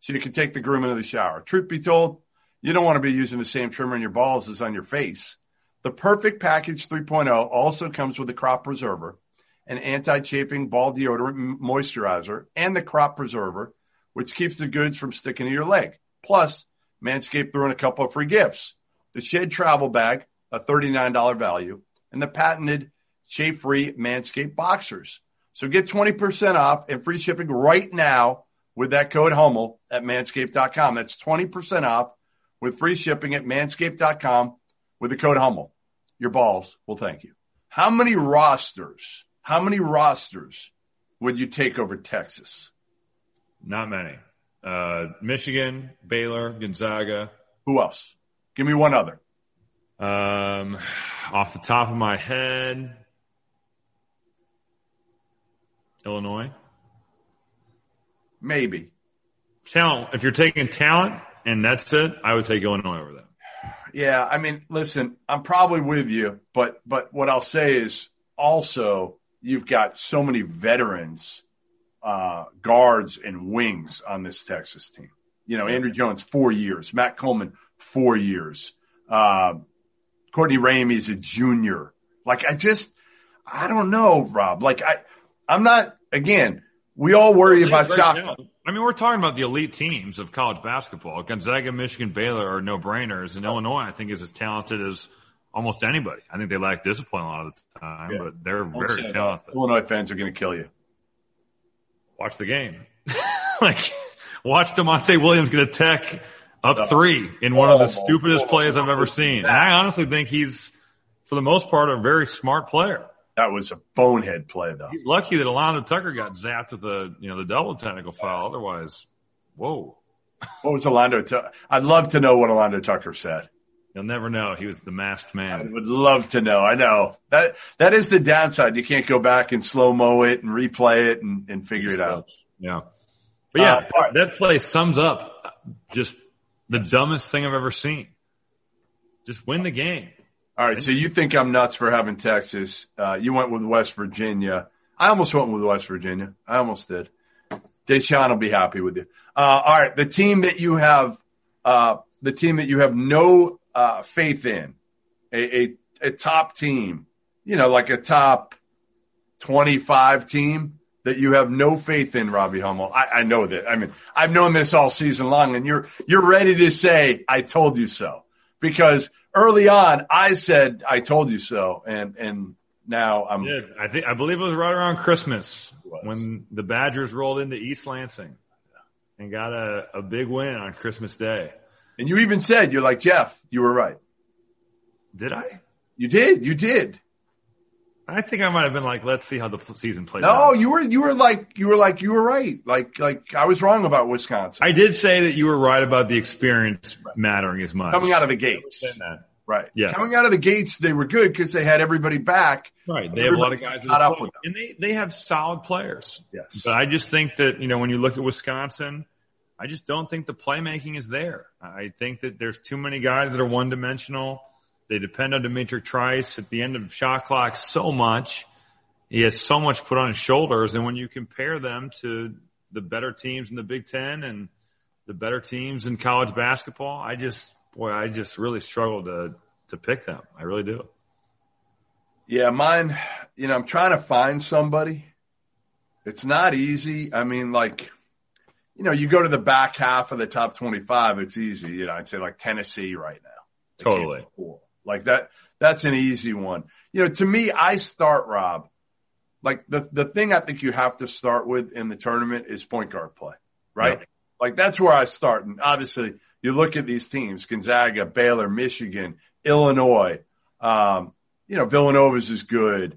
so you can take the groom into the shower. Truth be told, you don't want to be using the same trimmer in your balls as on your face. The Perfect Package 3.0 also comes with a crop preserver, an anti-chafing ball deodorant moisturizer, and the crop preserver, which keeps the goods from sticking to your leg. Plus, Manscaped threw in a couple of free gifts. The Shed Travel Bag, a $39 value, and the patented chafe-free Manscaped Boxers. So get 20% off and free shipping right now with that code Hummel at manscaped.com. That's 20% off with free shipping at manscaped.com with the code Hummel. Your balls will thank you. How many rosters, how many rosters would you take over Texas? Not many. Uh, Michigan, Baylor, Gonzaga. Who else? Give me one other. Um, off the top of my head, Illinois. Maybe. Talent. If you're taking talent and that's it, I would take Illinois over that. Yeah, I mean, listen, I'm probably with you, but but what I'll say is also you've got so many veterans, uh, guards and wings on this Texas team. You know, Andrew Jones four years, Matt Coleman four years, uh, Courtney Ramey's a junior. Like I just, I don't know, Rob. Like I, I'm not. Again, we all worry about shot. I mean, we're talking about the elite teams of college basketball. Gonzaga, Michigan, Baylor are no brainers, and Illinois, I think, is as talented as almost anybody. I think they lack discipline a lot of the time, yeah. but they're Don't very talented. Illinois fans are going to kill you. Watch the game. like, watch Da'Monte Williams get a tech up three in one of the oh, stupidest plays I've ever seen. And I honestly think he's, for the most part, a very smart player. That was a bonehead play, though. He's lucky that Alonzo Tucker got zapped with the you know the double technical foul. Otherwise, whoa. What was Alonzo? Tucker? I'd love to know what Alonzo Tucker said. You'll never know. He was the masked man. I would love to know. I know that that is the downside. You can't go back and slow mo it and replay it and, and figure it out. Yeah, but yeah, uh, that play sums up just the dumbest thing I've ever seen. Just win the game. All right, so you think I'm nuts for having Texas? Uh, you went with West Virginia. I almost went with West Virginia. I almost did. Deshaun will be happy with you. Uh, all right, the team that you have, uh, the team that you have no uh, faith in, a, a, a top team, you know, like a top 25 team that you have no faith in, Robbie Hummel. I, I know that. I mean, I've known this all season long, and you're you're ready to say, "I told you so," because early on, I said, I told you so. And, and now I'm. Yeah, I think, I believe it was right around Christmas when the Badgers rolled into East Lansing and got a, a big win on Christmas Day. And you even said, you're like, Jeff, you were right. Did I? You did. You did. I think I might have been like, let's see how the season plays. No, out. you were you were like you were like you were right. Like like I was wrong about Wisconsin. I did say that you were right about the experience mattering as much coming out of the gates. Right. Yeah. Coming out of the gates, they were good because they had everybody back. Right. They have a lot of guys caught up with them. and they they have solid players. Yes. But I just think that you know when you look at Wisconsin. I just don't think the playmaking is there. I think that there's too many guys that are one dimensional they depend on D'Mitrik Trice at the end of shot clock so much. He has so much put on his shoulders. And when you compare them to the better teams in the Big Ten and the better teams in college basketball, I just, boy, I just really struggle to, to pick them. I really do. Yeah, mine, you know, I'm trying to find somebody. It's not easy. I mean, like, you know, you go to the back half of the top 25, it's easy. You know, I'd say like Tennessee right now. Totally. Like that, that's an easy one. You know, to me, I start Rob. Like the, the thing I think you have to start with in the tournament is point guard play, right? Like that's where I start. And obviously you look at these teams, Gonzaga, Baylor, Michigan, Illinois, um, you know, Villanova's is good.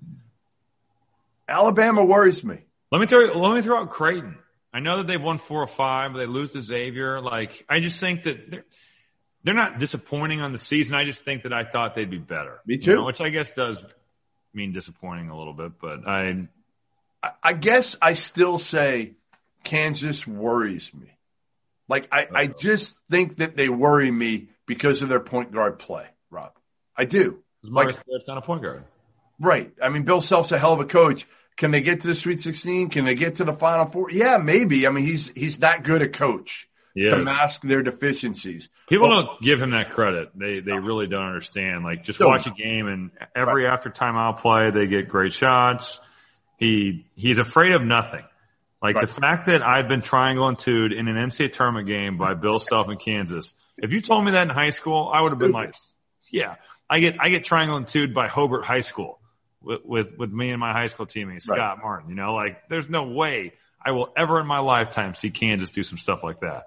Alabama worries me. Let me throw let me throw out Creighton. I know that they've won four or five, but they lose to Xavier. Like I just think that they're not disappointing on the season. I just think that I thought they'd be better. Me too. You know, which I guess does mean disappointing a little bit, but I I guess I still say Kansas worries me. Like I, I just think that they worry me because of their point guard play, Rob. I do. Marcus like, Garrett's not a point guard. Right. I mean, Bill Self's a hell of a coach. Can they get to the Sweet 16? Can they get to the Final Four? Yeah, maybe. I mean, he's he's that good a coach to mask their deficiencies. People don't give him that credit. They they really don't understand. Like just watch a game and every right. after timeout play, they get great shots. He he's afraid of nothing. Like right. the fact that I've been triangle and two'd in an NCAA tournament game by Bill Self in Kansas. If you told me that in high school, I would have been like, yeah, I get I get triangle and two'd by Hobart High School with, with, with me and my high school teammate, Scott right. Martin. You know, like there's no way I will ever in my lifetime see Kansas do some stuff like that.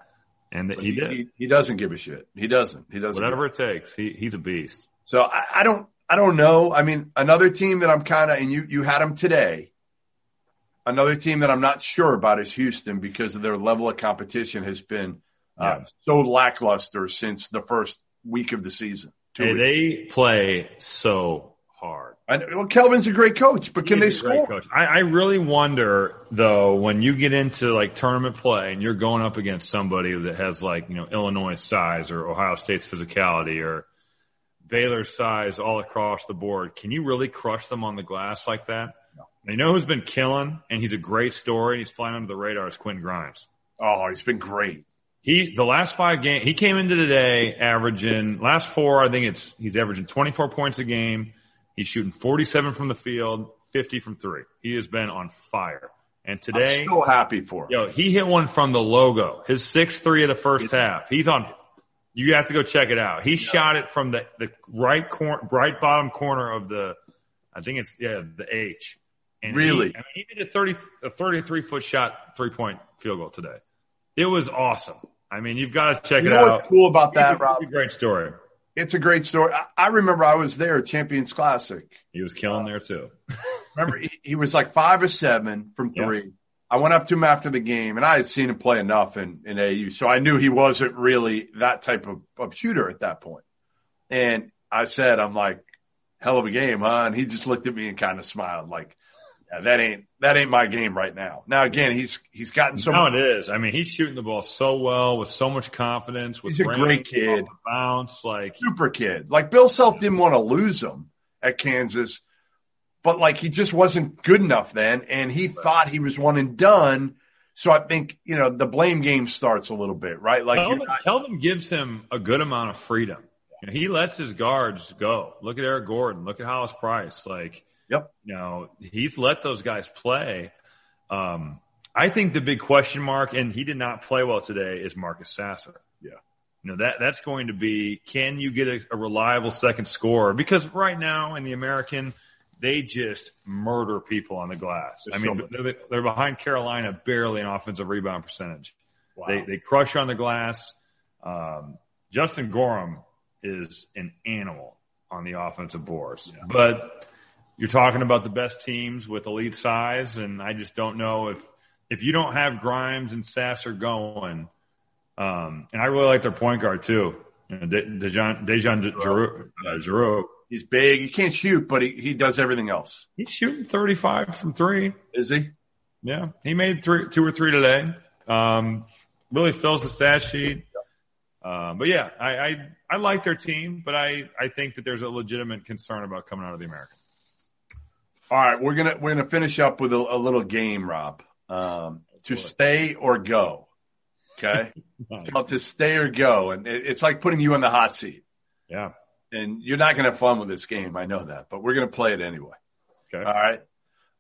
And he, he, did. He, he, doesn't give a shit. He doesn't. He doesn't. Whatever it takes. He, he's a beast. So I, I don't, I don't know. I mean, another team that I'm kind of, and you, you had them today. Another team that I'm not sure about is Houston because of their level of competition has been uh, yeah. so lackluster since the first week of the season. Hey, they play so. I well, Kelvin's a great coach, but can they score? I, I, really wonder though when you get into like tournament play and you're going up against somebody that has like you know Illinois size or Ohio State's physicality or Baylor's size all across the board. Can you really crush them on the glass like that? No. You know who's been killing, and he's a great story. and He's flying under the radar. Is Quentin Grimes? Oh, he's been great. He the last five games he came into today averaging last four. I think it's he's averaging 24 points a game. He's shooting 47 from the field, 50 from three. He has been on fire. And today, I'm so happy for him. Yo, he hit one from the logo. His six three of the first half. He's on. You have to go check it out. He yeah. shot it from the, the right corner, right bottom corner of the, I think it's yeah the H. And really, he, I mean, he did a thirty a thirty three foot shot three point field goal today. It was awesome. I mean, you've got to check you it out. What's cool about that, Rob? great story. It's a great story. I, I, remember I was there Champions Classic. He was killing there too. remember, he, he, was like five or seven from three. Yeah. I went up to him after the game, and I had seen him play enough in, in AU, so I knew he wasn't really that type of, of shooter at that point. And I said, "I'm like, hell of a game, huh?" And he just looked at me and kind of smiled, like, yeah, that ain't that ain't my game right now. Now again, he's he's gotten so. Now much- it is. I mean, he's shooting the ball so well with so much confidence. With he's a great kid, bounce like super kid. Like Bill Self didn't want to lose him at Kansas, but like he just wasn't good enough then, and he right. thought he was one and done. So I think you know the blame game starts a little bit, right? Like Kelvin, not- Kelvin gives him a good amount of freedom. You know, he lets his guards go. Look at Eric Gordon. Look at Hollis Price. Like Yep. You know, he's let those guys play. Um, I think the big question mark, and he did not play well today, is Marcus Sasser. Yeah. You know, that, that's going to be, can you get a, a reliable second scorer? Because right now in the American, they just murder people on the glass. There's I mean, so they're, they're, behind Carolina barely in offensive rebound percentage. Wow. They, they crush on the glass. Um, Justin Gorham is an animal on the offensive boards, yeah. but you're talking about the best teams with elite size, and I just don't know if if you don't have Grimes and Sasser going. Um, and I really like their point guard too, you know, DeJon DeJon Jarreau. Uh, Jarreau. He's big. He can't shoot, but he, he does everything else. He's shooting 35 from three. Is he? Yeah, he made three, two or three today. Um, really fills the stat sheet. Uh, but yeah, I, I, I like their team, but I, I think that there's a legitimate concern about coming out of the American. All right, we're gonna we're gonna finish up with a, a little game, Rob. Um, to stay or go. Okay, well, to stay or go, and it, it's like putting you in the hot seat. Yeah, and you're not going to have fun with this game. I know that, but we're going to play it anyway. Okay. All right.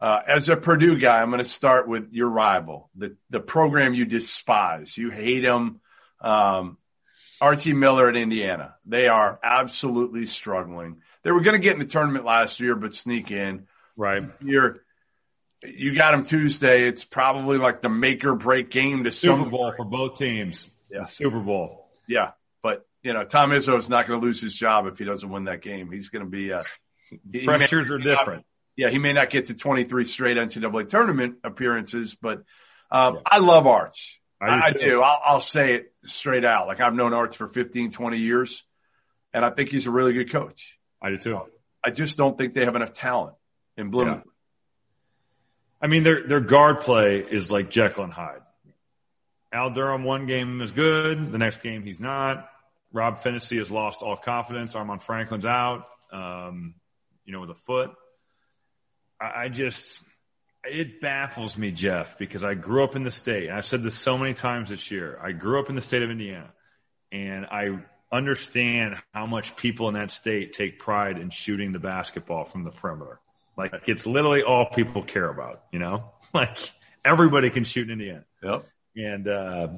Uh, as a Purdue guy, I'm going to start with your rival, the the program you despise. You hate them. Um, Archie Miller at Indiana. They are absolutely struggling. They were going to get in the tournament last year, but sneak in. Right. You're, you got them Tuesday. It's probably like the make or break game to Super. Bowl for both teams. Yeah. Super Bowl. Yeah, but you know Tom Izzo is not going to lose his job if he doesn't win that game. He's going to be. Uh, he may- Pressures are different. yeah, he may not get to 23 straight NCAA tournament appearances, but um, Yeah. I love Arch. I do I, do. I'll, I'll say it straight out. Like I've known Arch for 15, 20 years, and I think he's a really good coach. I do too. I just don't think they have enough talent in Bloomington. I mean, their their guard play is like Jekyll and Hyde. Al Durham one game is good, the next game he's not. Rob Phinisee has lost all confidence. Armaan Franklin's out, um, you know, with a foot. I, I just it baffles me, Jeff, because I grew up in the state. And I've said this so many times this year. I grew up in the state of Indiana, and I understand how much people in that state take pride in shooting the basketball from the perimeter. Like it's literally all people care about, you know? Like everybody can shoot in Indiana. Yep. And uh,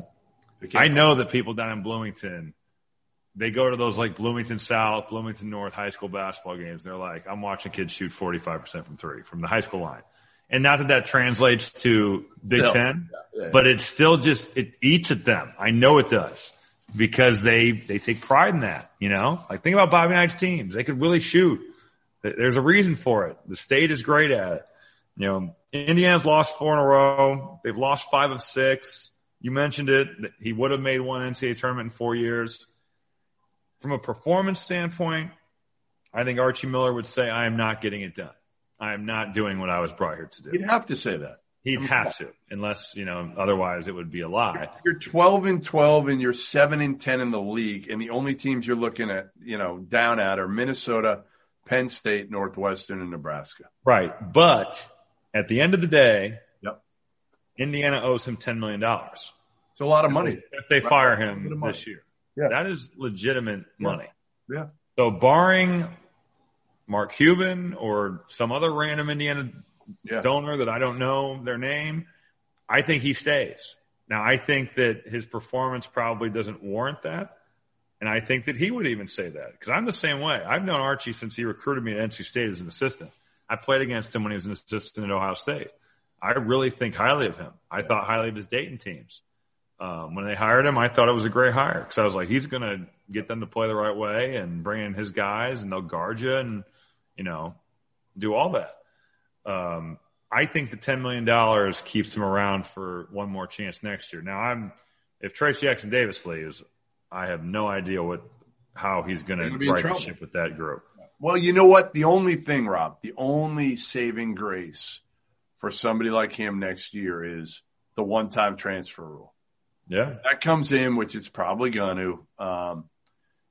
I know that people down in Bloomington, they go to those like Bloomington South, Bloomington North high school basketball games. They're like, I'm watching kids shoot 45% from three from the high school line. And not that that translates to Big No. Ten, Yeah, yeah. but it still just, it eats at them. I know it does because they, they take pride in that, you know, like think about Bobby Knight's teams. They could really shoot. There's a reason for it. The state is great at it. You know, Indiana's lost four in a row. They've lost five of six. You mentioned it. He would have made one NCAA tournament in four years. From a performance standpoint, I think Archie Miller would say, I am not getting it done. I am not doing what I was brought here to do. You'd have to say that. He'd have to, unless, you know, otherwise it would be a lie. You're 12 and 12 and you're 7 and 10 in the league. And the only teams you're looking at, you know, down at are Minnesota, Penn State, Northwestern, and Nebraska. Right. But at the end of the day, Yep. Indiana owes him $10 million. It's a lot of money. if they fire him this year. Yeah. That is legitimate money. Yeah. So barring Mark Cuban or some other random Indiana Yeah. donor that I don't know their name, I think he stays. Now I think that his performance probably doesn't warrant that. And I think that he would even say that because I'm the same way. I've known Archie since he recruited me at NC State as an assistant. I played against him when he was an assistant at Ohio State. I really think highly of him. I thought highly of his Dayton teams. Um, when they hired him, I thought it was a great hire because I was like, he's going to get them to play the right way and bring in his guys and they'll guard you and, you know, do all that. Um, I think the $10 million keeps him around for one more chance next year. Now I'm, if Trayce Jackson Davis leaves, I have no idea what, how he's going to gonna be in right the ship with that group. Well, you know what? The only thing, Rob, the only saving grace for somebody like him next year is the one time transfer rule. Yeah. That comes in, which it's probably going to. Um,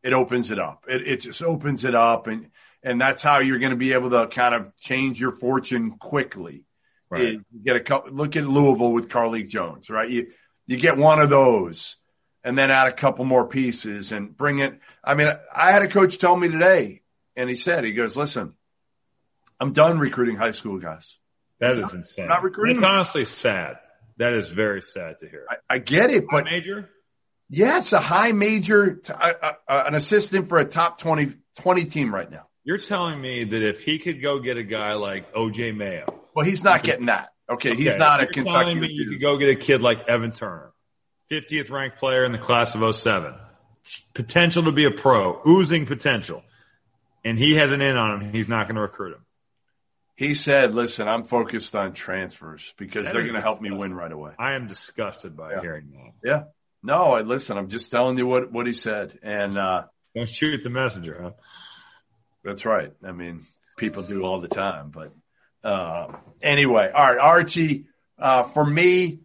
it opens it up. It, it just opens it up, and and that's how you're going to be able to kind of change your fortune quickly. Right. You get a couple. Look at Louisville with Carlik Jones, right? You you get one of those, and then add a couple more pieces and bring it. I mean, I had a coach tell me today, and he said, he goes, "Listen, I'm done recruiting high school guys. That is insane. I'm not recruiting It's honestly sad. That is very sad to hear. I, I get it, But but major? yeah, it's a high major, t- uh, uh, an assistant for a top 20, 20 team right now. You're telling me that if he could go get a guy like OJ Mayo, Well, he's not getting that. Okay, he's not a you're Kentucky. telling me you could go get a kid like Evan Turner, 50th ranked player in the class of 07, potential to be a pro, oozing potential, and he has an in on him. He's not going to recruit him. He said, "Listen, I'm focused on transfers because That they're going to help me win right away." I am disgusted by Yeah. hearing that. Yeah. No, I listen. I'm just telling you what what he said, and uh, Don't shoot the messenger, huh? that's right. I mean, people do all the time, but uh, anyway, all right, Archie. Uh, for me,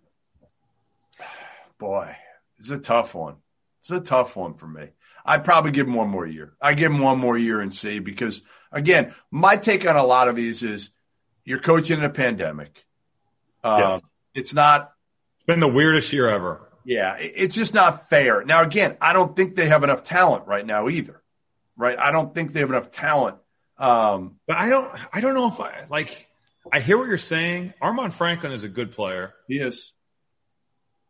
boy, it's a tough one. It's a tough one for me. I'd probably give him one more year. I give him one more year and see because again, my take on a lot of these is you're coaching in a pandemic. Um, Yeah. It's not It's been the weirdest year ever. Yeah, it's just not fair. Now, again, I don't think they have enough talent right now either. right? I don't think they have enough talent. Um, but I don't, I don't know if I like. I hear what you're saying. Armaan Franklin is a good player. He is.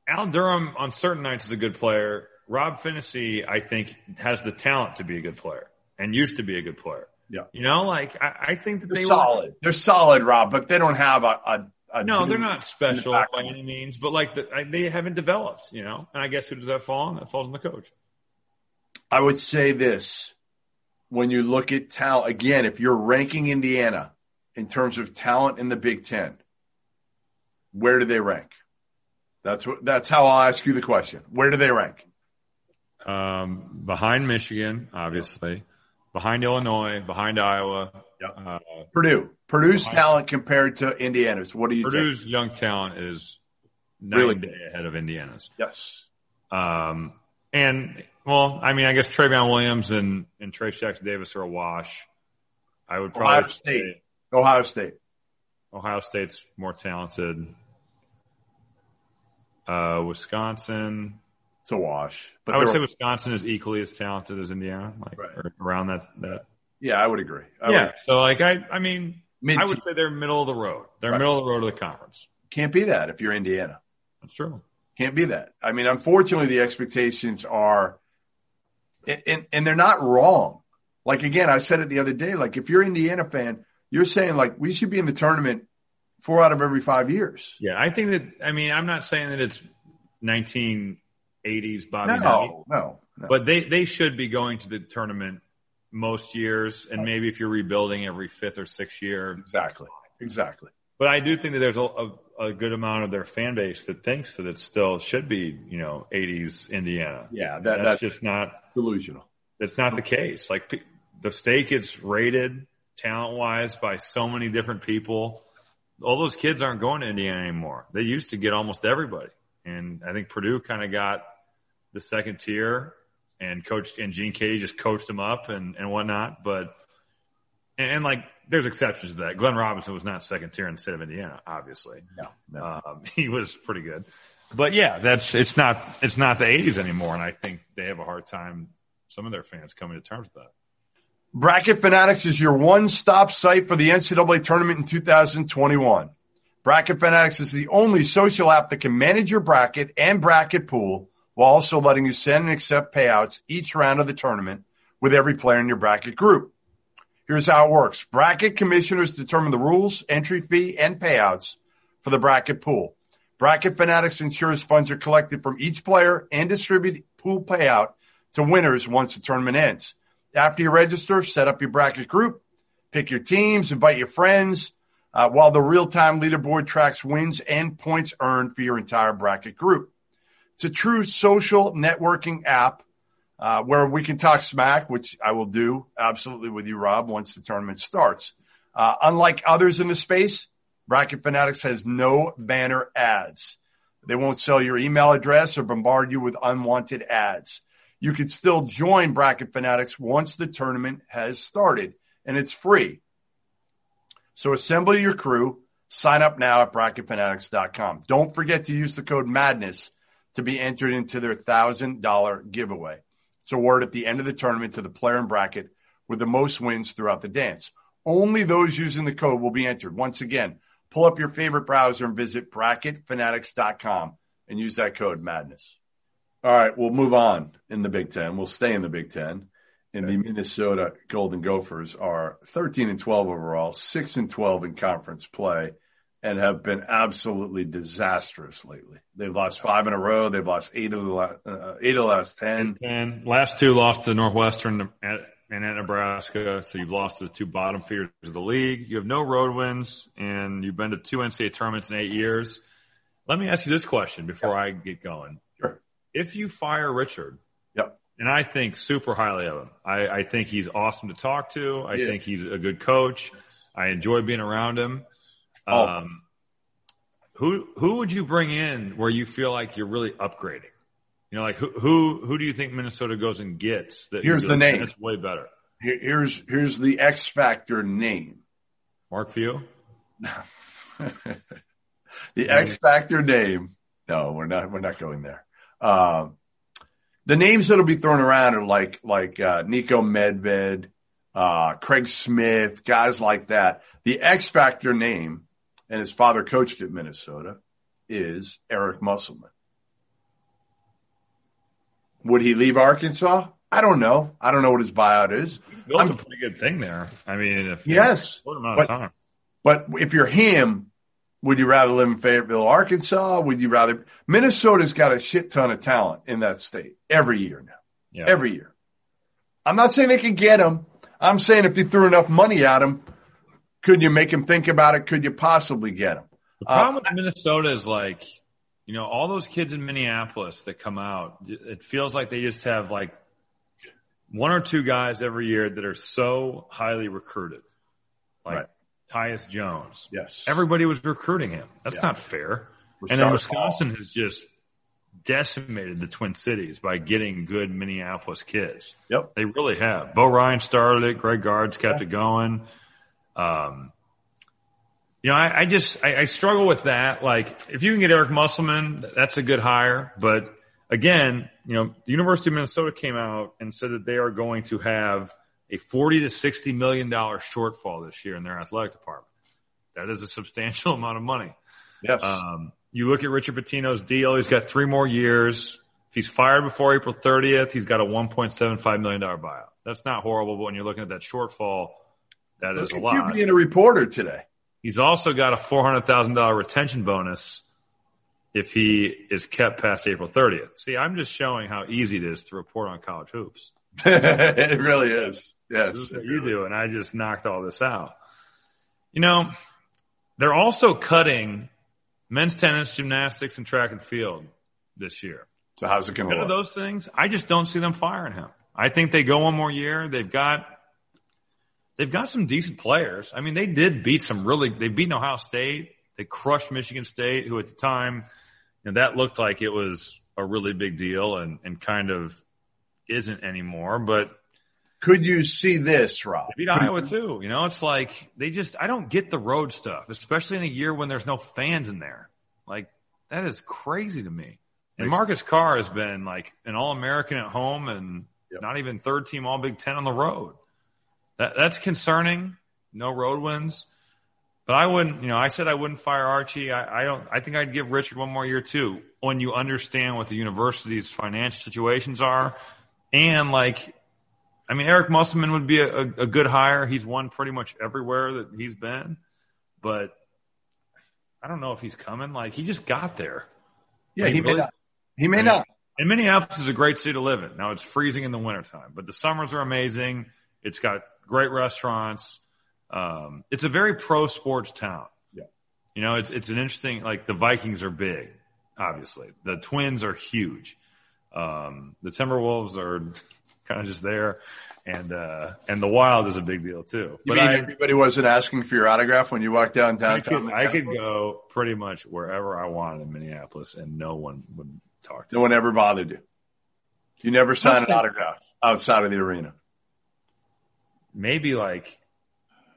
Al Durham on certain nights is a good player. Rob Phinisee, I think, has the talent to be a good player and used to be a good player. Yeah. You know, like I, I think that they're they solid. Were, they're solid, Rob, but they don't have a, a, a no, they're not special the by any means, but like the, they haven't developed, you know. And I guess who does that fall on? That falls on the coach. I would say this: when you look at talent again, if you're ranking Indiana in terms of talent in the Big Ten, where do they rank? That's what. That's how I'll ask you the question. Where do they rank? Um, behind Michigan, obviously, behind Illinois, behind Iowa. Uh, Purdue. Purdue's behind, talent compared to Indiana's. What do you think? Purdue's think? young talent is really? day ahead of Indiana's. Yes. Um, and well, I mean, I guess Trevion Williams and and Trayce Jackson Davis are a wash. I would probably Ohio State. Ohio State. Ohio State's more talented. Uh, Wisconsin. It's a wash. But I would say Wisconsin is equally as talented as Indiana, like right. around that that. Yeah, I would agree. I yeah, would. so like I, I mean, Mid- I would say they're middle of the road. They're right. middle of the road of the conference. Can't be that if you're Indiana. That's true. Can't be that. I mean, unfortunately, the expectations are, and, and, and they're not wrong. Like again, I said it the other day. Like if you're Indiana fan, you're saying like we should be in the tournament four out of every five years. Yeah, I think that. I mean, I'm not saying that it's 1980s Bobby. No, no, no, But they they should be going to the tournament most years, and maybe if you're rebuilding every fifth or sixth year. Exactly. Exactly. But I do think that there's a, a, a, good amount of their fan base that thinks that it still should be, you know, 80s Indiana. Yeah, that, that's, that's, just not delusional. That's not the case. Like the state gets rated talent wise by so many different people. All those kids aren't going to Indiana anymore. They used to get almost everybody. And I think Purdue kind of got the second tier and coached and Gene Keady just coached them up and, and whatnot. But, and, and, like, there's exceptions to that. Glenn Robinson was not second tier in the state of Indiana, obviously. No, no. Um, he was pretty good. But yeah, that's, it's not, it's not the 80s anymore. And I think they have a hard time, some of their fans coming to terms with that. Bracket Fanatics is your one stop site for the NCAA tournament in 2021. Bracket Fanatics is the only social app that can manage your bracket and bracket pool while also letting you send and accept payouts each round of the tournament with every player in your bracket group. Here's how it works. Bracket commissioners determine the rules, entry fee, and payouts for the bracket pool. Bracket Fanatics ensures funds are collected from each player and distribute pool payout to winners once the tournament ends. After you register, set up your bracket group, pick your teams, invite your friends, uh, while the real time leaderboard tracks wins and points earned for your entire bracket group. It's a true social networking app uh, where we can talk smack, which I will do absolutely with you, Rob, once the tournament starts. Uh, unlike others in the space, Bracket Fanatics has no banner ads. They won't sell your email address or bombard you with unwanted ads you can still join Bracket Fanatics once the tournament has started, and it's free. So assemble your crew. Sign up now at bracketfanatics.com. Don't forget to use the code MADNESS to be entered into their $1,000 giveaway. It's awarded at the end of the tournament to the player in bracket with the most wins throughout the dance. Only those using the code will be entered. Once again, pull up your favorite browser and visit bracketfanatics.com and use that code MADNESS. All right, we'll move on in the Big Ten. We'll stay in the Big Ten. And the Minnesota Golden Gophers are 13 and 12 overall, 6 and 12 in conference play, and have been absolutely disastrous lately. They've lost five in a row. They've lost eight of the last, uh, eight of the last 10. And last two lost to Northwestern and at Nebraska. So you've lost to the two bottom feeders of the league. You have no road wins, and you've been to two NCAA tournaments in eight years. Let me ask you this question before I get going if you fire Richard, yep. and I think super highly of him. I, I think he's awesome to talk to. I yeah. think he's a good coach. I enjoy being around him. Oh. Um, who who would you bring in where you feel like you're really upgrading? You know, like who who who do you think Minnesota goes and gets? That here's the name. That's way better. Here, here's here's the X factor name. Mark Few. the X factor name. No, we're not. We're not going there. Uh, the names that'll be thrown around are like like uh, Niko Medved, uh, Craig Smith, guys like that. The X factor name, and his father coached at Minnesota, is Eric Musselman. Would he leave Arkansas? I don't know. I don't know what his buyout is. Built I'm, a pretty good thing there. I mean, if yes, but, but if you're him, would you rather live in Fayetteville, Arkansas? Would you rather? Minnesota's got a shit ton of talent in that state every year now. Yeah. Every year. I'm not saying they can get them. I'm saying if you threw enough money at them, could you make him think about it? Could you possibly get him? The problem uh, with Minnesota is like, you know, all those kids in Minneapolis that come out, it feels like they just have like one or two guys every year that are so highly recruited. Like right. Tyus Jones. Yes. Everybody was recruiting him. That's yeah. not fair. and then Wisconsin Hall. has just decimated the Twin Cities by getting good Minneapolis kids. Yep. They really have. Bo Ryan started it. Greg Gard's kept yeah. it going. Um, you know, I, I just, I, I, struggle with that. Like, if you can get Eric Musselman, that's a good hire. But again, you know, the University of Minnesota came out and said that they are going to have a 40 to 60 million dollar shortfall this year in their athletic department. That is a substantial amount of money. Yes. Um, you look at Richard Pitino's deal. He's got three more years. If he's fired before April 30th, he's got a $1.75 million buyout. That's not horrible, but when you're looking at that shortfall, that look is a lot. You being a reporter today. He's also got a $400,000 retention bonus if he is kept past April 30th. See, I'm just showing how easy it is to report on college hoops. it really is. Yes. you do. And I just knocked all this out. You know, they're also cutting men's tennis, gymnastics, and track and field this year. So how's it going to look? those things, I just don't see them firing him. I think they go one more year. They've got they've got some decent players. I mean, they did beat some really. They beat Ohio State. They crushed Michigan State, who at the time, you know, that looked like it was a really big deal, and and kind of isn't anymore. But could you see this, Rob? Beat Iowa too. You know, it's like they just I don't get the road stuff, especially in a year when there's no fans in there. Like that is crazy to me. And Marcus Carr has been like an All American at home and yep. not even third team All Big Ten on the road. That that's concerning. No road wins. But I wouldn't, you know, I said I wouldn't fire Archie. I, I don't. I think I'd give Richard one more year too. When you understand what the university's financial situations are, and like I mean, Eric Musselman would be a, a, a, good hire. He's won pretty much everywhere that he's been, but I don't know if he's coming. Like he just got there. Yeah, like, he really, may not. He may I mean, not. And Minneapolis is a great city to live in. Now it's freezing in the wintertime, but the summers are amazing. It's got great restaurants. Um, it's a very pro sports town. Yeah. You know, it's it's an interesting like the Vikings are big, obviously. The Twins are huge. Um, the Timberwolves are kind of just there. And uh, and the wild is a big deal too. You but mean I, everybody wasn't asking for your autograph when you walked downtown? I could, I could go pretty much wherever I wanted in Minneapolis, and no one would talk to. No me. one ever bothered you. You never signed an autograph outside of the arena. Maybe like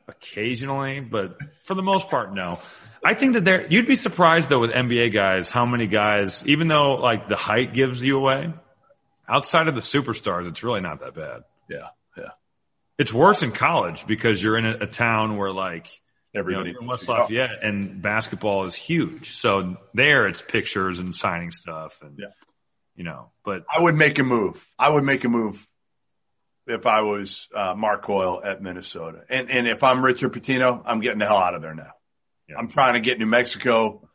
occasionally, but for the most part, no. I think that there, you'd be surprised though with NBA guys, how many guys, even though like the height gives you away, outside of the superstars, it's really not that bad. Yeah. Yeah. It's worse in college because you're in a, a town where like everybody you know, in West Lafayette and basketball is huge. So there it's pictures and signing stuff and, yeah. you know, but I would make a move. I would make a move if I was uh, Mark Coyle at Minnesota. And, and if I'm Richard Pitino, I'm getting the hell out of there now. Yeah. I'm trying to get New Mexico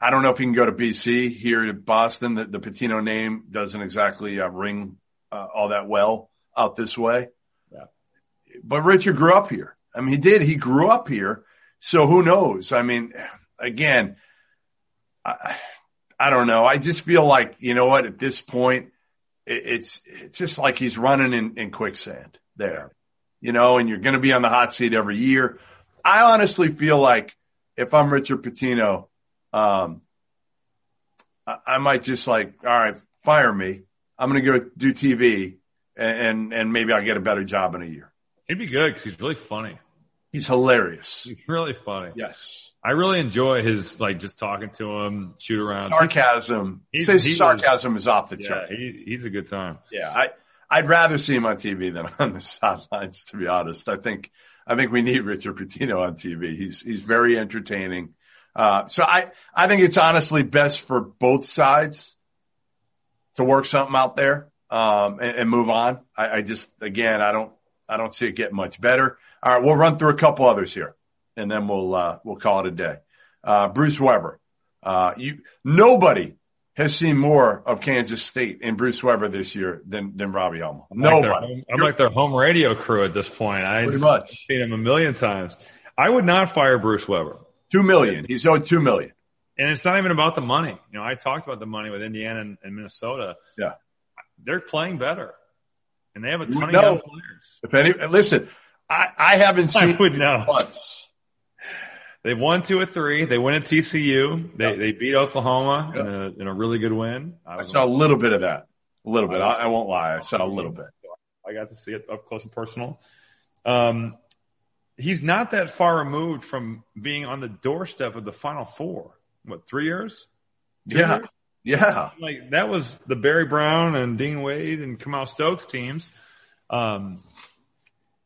I don't know if he can go to BC here to Boston. The, the Pitino name doesn't exactly uh, ring uh, all that well out this way. Yeah. But Richard grew up here. I mean, he did. He grew up here. So who knows? I mean, again, I, I don't know. I just feel like, you know what, at this point, it, it's, it's just like he's running in, in quicksand there, you know, and you're going to be on the hot seat every year. I honestly feel like if I'm Richard Pitino, um, I, I might just like, all right, fire me. I'm going to go do TV and, and, and maybe I'll get a better job in a year. He'd be good because he's really funny. He's hilarious. He's really funny. Yes. I really enjoy his like just talking to him, shoot around. Sarcasm. He's- His he sarcasm is off the Yeah, chart. he, he's a good time. Yeah, I I'd rather see him on TV than on the sidelines. To be honest, I think I think we need Richard Pitino on TV. He's he's very entertaining. Uh, so I I think it's honestly best for both sides to work something out there um, and, and move on. I, I just again I don't I don't see it getting much better. All right, we'll run through a couple others here, and then we'll uh, we'll call it a day. Uh, Bruce Weber, uh, you nobody has seen more of Kansas State and Bruce Weber this year than than Robbie Hummel. I'm like home- I'm like their home radio crew at this point. I, pretty much seen him a million times. I would not fire Bruce Weber. two million. He's owed two million. And it's not even about the money. You know, I talked about the money with Indiana and, and Minnesota. Yeah. They're playing better. And they have a ton of young players. If any, listen, I I haven't I seen would know. once. They've won two or three. They win at TCU. They Yeah. they beat Oklahoma Yeah. in, a, in a really good win. I I saw a little bit of that. A little bit. I, I won't lie. I saw a little bit. I got to see it up close and personal. Um, he's not that far removed from being on the doorstep of the Final Four. What three years? Two Yeah. years? Yeah. like that was the Barry Brown and Dean Wade and Kamau Stokes teams. Um,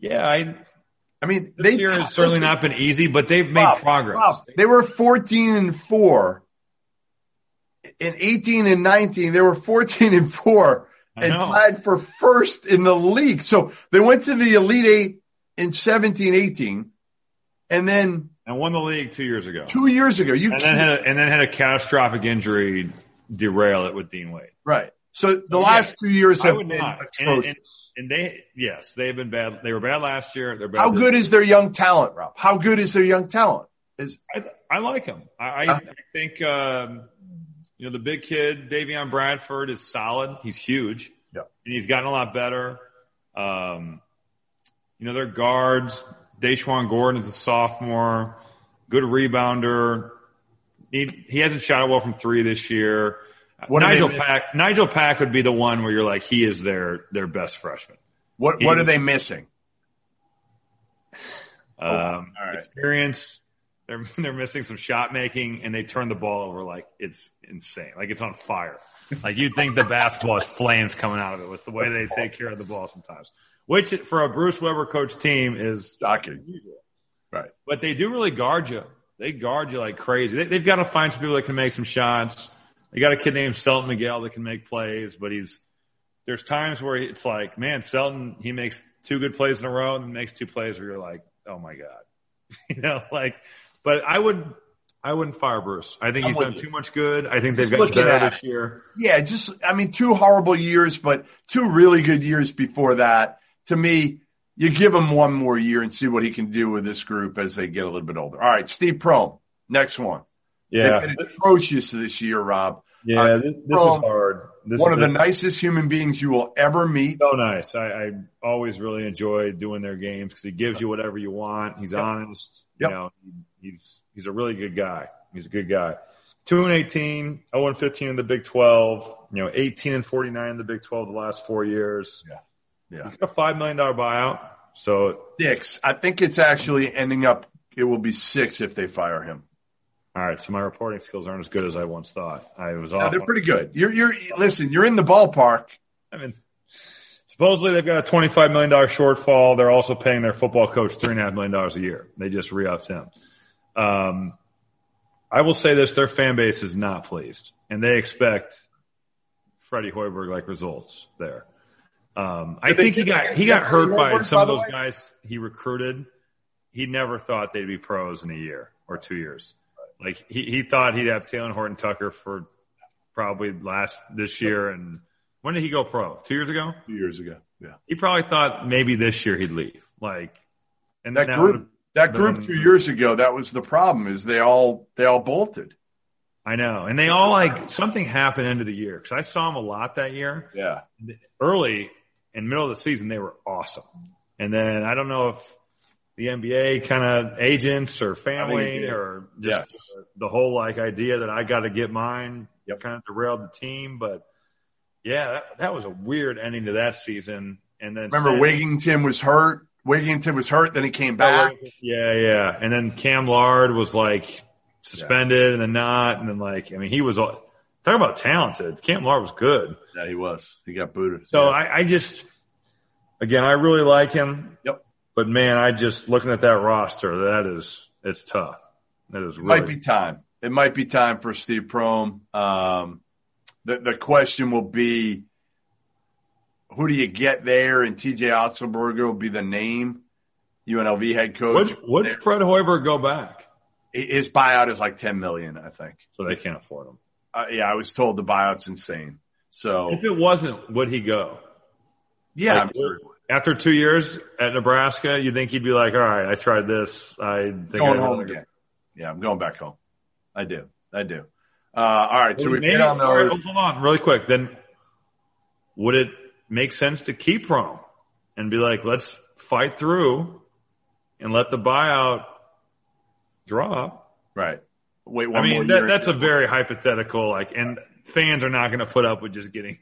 yeah, I I mean, this they year has certainly not been easy, but they've made Rob, progress. Rob, they were 14 and 4. In 18 and 19, they were 14 and 4 and tied for first in the league. So they went to the Elite Eight in 17, 18. And then and won the league two years ago, two years ago, you and then had a, and then had a catastrophic injury derail it with Dean Wade. right. So the last two years have been not. And, and, and they, yes, they've been bad. They were bad last year. They're bad. How good is their young talent, Rob? How good is their young talent? Is I, I like him. I, I, I think, um, you know, the big kid, Davion Bradford is solid. He's huge. Yeah. And he's gotten a lot better. Um, you know, their guards, DaJuan Gordon is a sophomore, good rebounder. He, he hasn't shot well from three this year. What Nigel? Pack, Nigel Pack would be the one where you're like, he is their, their best freshman. what what are they missing? Um, all right. experience. They're they're missing some shot making, and they turn the ball over like it's insane, like it's on fire. Like you'd think the basketball is flames coming out of it with the way they take care of the ball sometimes. Which for a Bruce Weber coach team is Shocking. unusual. Right. But they do really guard you. They guard you like crazy. They, they've got to find some people that can make some shots. They got a kid named Selton Miguel that can make plays, but he's there's times where it's like, man, Selton he makes two good plays in a row and makes two plays where you're like, oh my god, you know, like. But I would I wouldn't fire Bruce. I think he's done too much good. I think they've got better this year. Yeah, just I mean, two horrible years, but two really good years before that. To me, you give him one more year and see what he can do with this group as they get a little bit older. All right, Steve Prohm, next one. Yeah, They've been atrocious this year, Rob. yeah. Uh, This, this is hard. This one is of the nicest human beings you will ever meet. so nice. I, I always really enjoy doing their games because he gives you whatever you want. He's Yep. honest. Yep. You know, he, he's he's a really good guy. He's a good guy. Two and 18, 0 and 15 in the Big 12. You know, 18 and 49 in the Big 12 the last four years. Yeah, yeah. He's got a five million dollar buyout. So Six. I think it's actually ending up. It will be six if they fire him. All right. So my reporting skills aren't as good as I once thought. I was No, they're pretty good. You're, you're. Listen, you're in the ballpark. I mean, supposedly they've got a $25 million shortfall. They're also paying their football coach $3.5 million a year. They just re upped him. Um, I will say this their fan base is not pleased, and they expect Freddie Hoiberg like results there. Um, I think he got he got hurt by some of those guys he recruited. He never thought they'd be pros in a year or two years. Like he, he thought he'd have Talen Horton Tucker for probably last this year. And when did he go pro? Two years ago. Two years ago. Yeah. He probably thought maybe this year he'd leave. Like, and That group. That group then- two years ago. That was the problem. Is they all they all bolted. I know, and they all like something happened into the year because I saw him a lot that year. Yeah. Early and middle of the season, they were awesome, and then I don't know if the NBA kind of agents or family did. or just the whole like idea that I got to get mine Yep. kind of derailed the team. But yeah, that, that was a weird ending to that season. And then Remember, Wigginton was hurt. Wigginton was hurt, then he came back. Oh, yeah, yeah. And then Cam Lard was like suspended and then not. And then like, I mean, he was all, talk about talented. Cam Lard was good. Yeah, he was. He got booted. So yeah. I, I just, again, I really like him. Yep. But man, I just looking at that roster, that is, it's tough. That is really, might be time. It might be time for Steve Prohm. Um, the, the question will be, who do you get there? And TJ Otzelberger will be the name. UNLV head coach. Would, would Fred Hoiberg go back? His buyout is like ten million, I think. So they can't afford him. Uh, yeah, I was told the buyout's insane. So if it wasn't, would he go? Yeah, like, sure after two years at Nebraska, you think he'd be like, "All right, I tried this. I think going I home again." Yeah, I'm going back home. I do. I do. Uh, all right, so we hit on the. Right, hold on, really quick. Then, would it make sense to keep Prohm and be like, "Let's fight through and let the buyout drop"? Right. Wait I mean, that, that's a very hypothetical. Like, and fans are not going to put up with just getting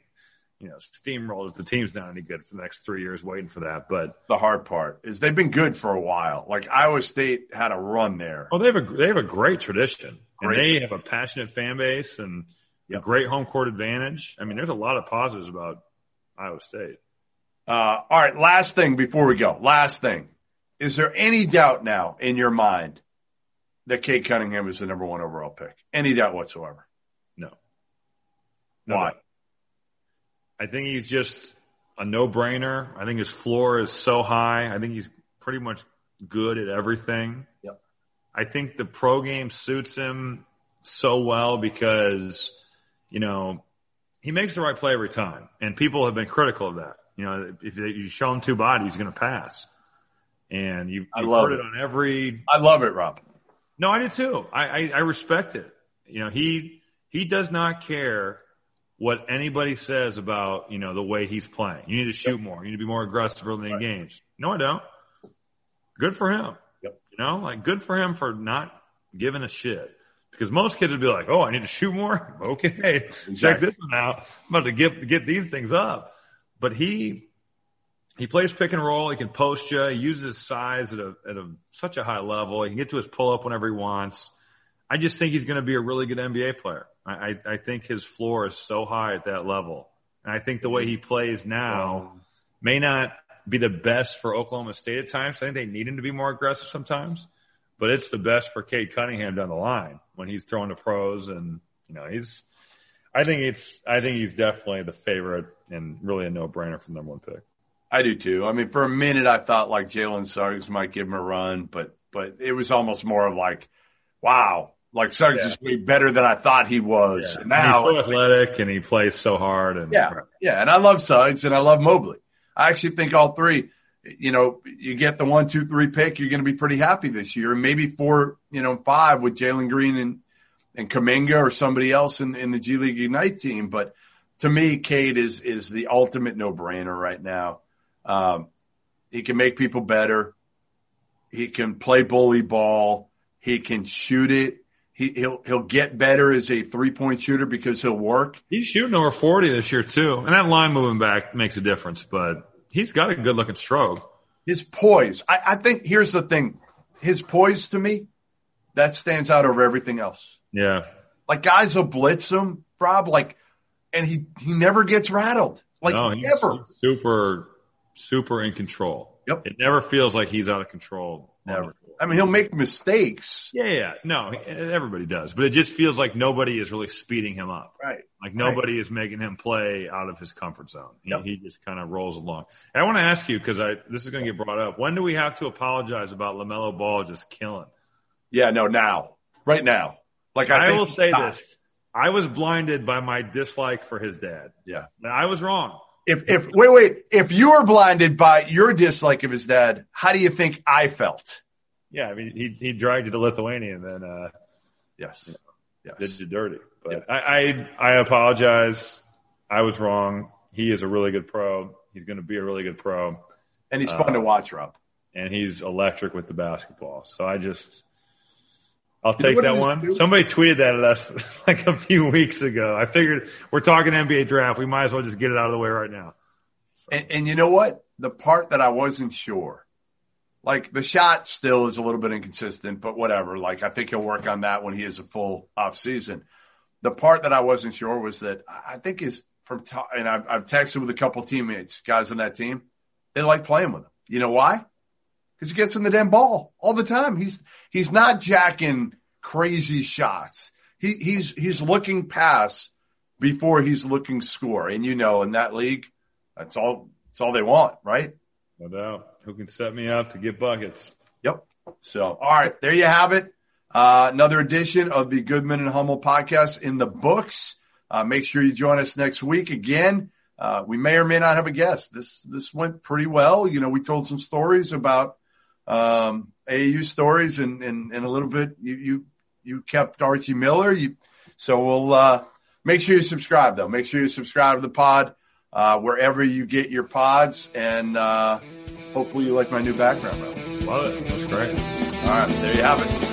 you know, steamrolled if the team's not any good for the next three years waiting for that. But the hard part is they've been good for a while. Like Iowa State had a run there. Oh, they have a they have a great tradition, great. and they have a passionate fan base and yep. a great home court advantage. I mean, there's a lot of positives about Iowa State. Uh, all right, last thing before we go. Last thing, is there any doubt now in your mind that Cade Cunningham is the number one overall pick? Any doubt whatsoever? No. no Why? Doubt. I think he's just a no brainer. I think his floor is so high. I think he's pretty much good at everything. Yep. I think the pro game suits him so well because, you know, he makes the right play every time. And people have been critical of that. You know, if you show him two bodies, he's going to pass. And you, have heard it. it on every. I love it, Rob. No, I do too. I, I, I respect it. You know, he he does not care what anybody says about, you know, the way he's playing. You need to shoot more. You need to be more aggressive early in right. games. No, I don't. Good for him. Yep. You know, like good for him for not giving a shit. Because most kids would be like, "Oh, I need to shoot more." Okay, exactly. check this one out. I'm about to get get these things up. But he he plays pick and roll. He can post you. He uses his size at a at a such a high level. He can get to his pull up whenever he wants. I just think he's going to be a really good NBA player. I, I think his floor is so high at that level. And I think the way he plays now um, may not be the best for Oklahoma State at times. I think they need him to be more aggressive sometimes, but it's the best for Cade Cunningham down the line when he's throwing to pros and, you know, he's, I think it's, I think he's definitely the favorite and really a no brainer for number one pick. I do too. I mean, for a minute, I thought like Jalen Suggs might give him a run, but, but it was almost more of like, wow, like Suggs yeah. is way better than I thought he was. Yeah. now he's so athletic and he plays so hard. And yeah, yeah. And I love Suggs and I love Mobley. I actually think all three. You know, you get the one, two, three pick, you're going to be pretty happy this year. Maybe four, you know, five with Jalen Green and and Kuminga or somebody else in in the G League Ignite team. But to me, Cade is is the ultimate no brainer right now. Um, he can make people better. He can play bully ball. He can shoot it he, he'll he'll get better as a three point shooter because he'll work. He's shooting over forty this year too, and that line moving back makes a difference. But he's got a good looking stroke. His poise, I, I think. Here's the thing: his poise to me, that stands out over everything else. Yeah, like guys will blitz him, Rob, like, and he he never gets rattled. Like no, never. Super, super in control. Yep. It never feels like he's out of control. Never. I mean, he'll make mistakes. Yeah, yeah. No, everybody does. But it just feels like nobody is really speeding him up. Right. Like nobody right. is making him play out of his comfort zone. He, yep. he just kind of rolls along. And I want to ask you, because I this is going to get brought up. When do we have to apologize about LaMelo Ball just killing? Yeah, no, now. Right now. Like I, I will say this. I was blinded by my dislike for his dad. Yeah. I was wrong. If if wait wait if you were blinded by your dislike of his dad, how do you think I felt? Yeah, I mean, he he dragged you to Lithuania and then, uh, yes, you know, yes. did you dirty. But yeah. I, I I apologize. I was wrong. He is a really good pro. He's going to be a really good pro, and he's fun uh, to watch, Rob. And he's electric with the basketball. So I just. I'll take that one. Do? Somebody tweeted that at us like a few weeks ago. I figured we're talking NBA draft. We might as well just get it out of the way right now. So. And, and you know what? The part that I wasn't sure like the shot still is a little bit inconsistent, but whatever. Like I think he'll work on that when he has a full off season. The part that I wasn't sure was that I think is from, and I've, I've texted with a couple teammates, guys on that team. They like playing with him. You know why? Because he gets in the damn ball all the time. He's, he's not jacking crazy shots. He, he's, he's looking pass before he's looking score. And you know, in that league, that's all, that's all they want, right? No doubt. Who can set me up to get buckets? Yep. So, all right, there you have it. Uh, another edition of the Goodman and Hummel podcast in the books. Uh, make sure you join us next week again. Uh, we may or may not have a guest. This this went pretty well. You know, we told some stories about um, AAU stories, and, and and a little bit you you you kept Archie Miller. You so we'll uh, make sure you subscribe though. Make sure you subscribe to the pod uh, wherever you get your pods, and uh, hopefully you like my new background. Love it. That's great. All right, there you have it.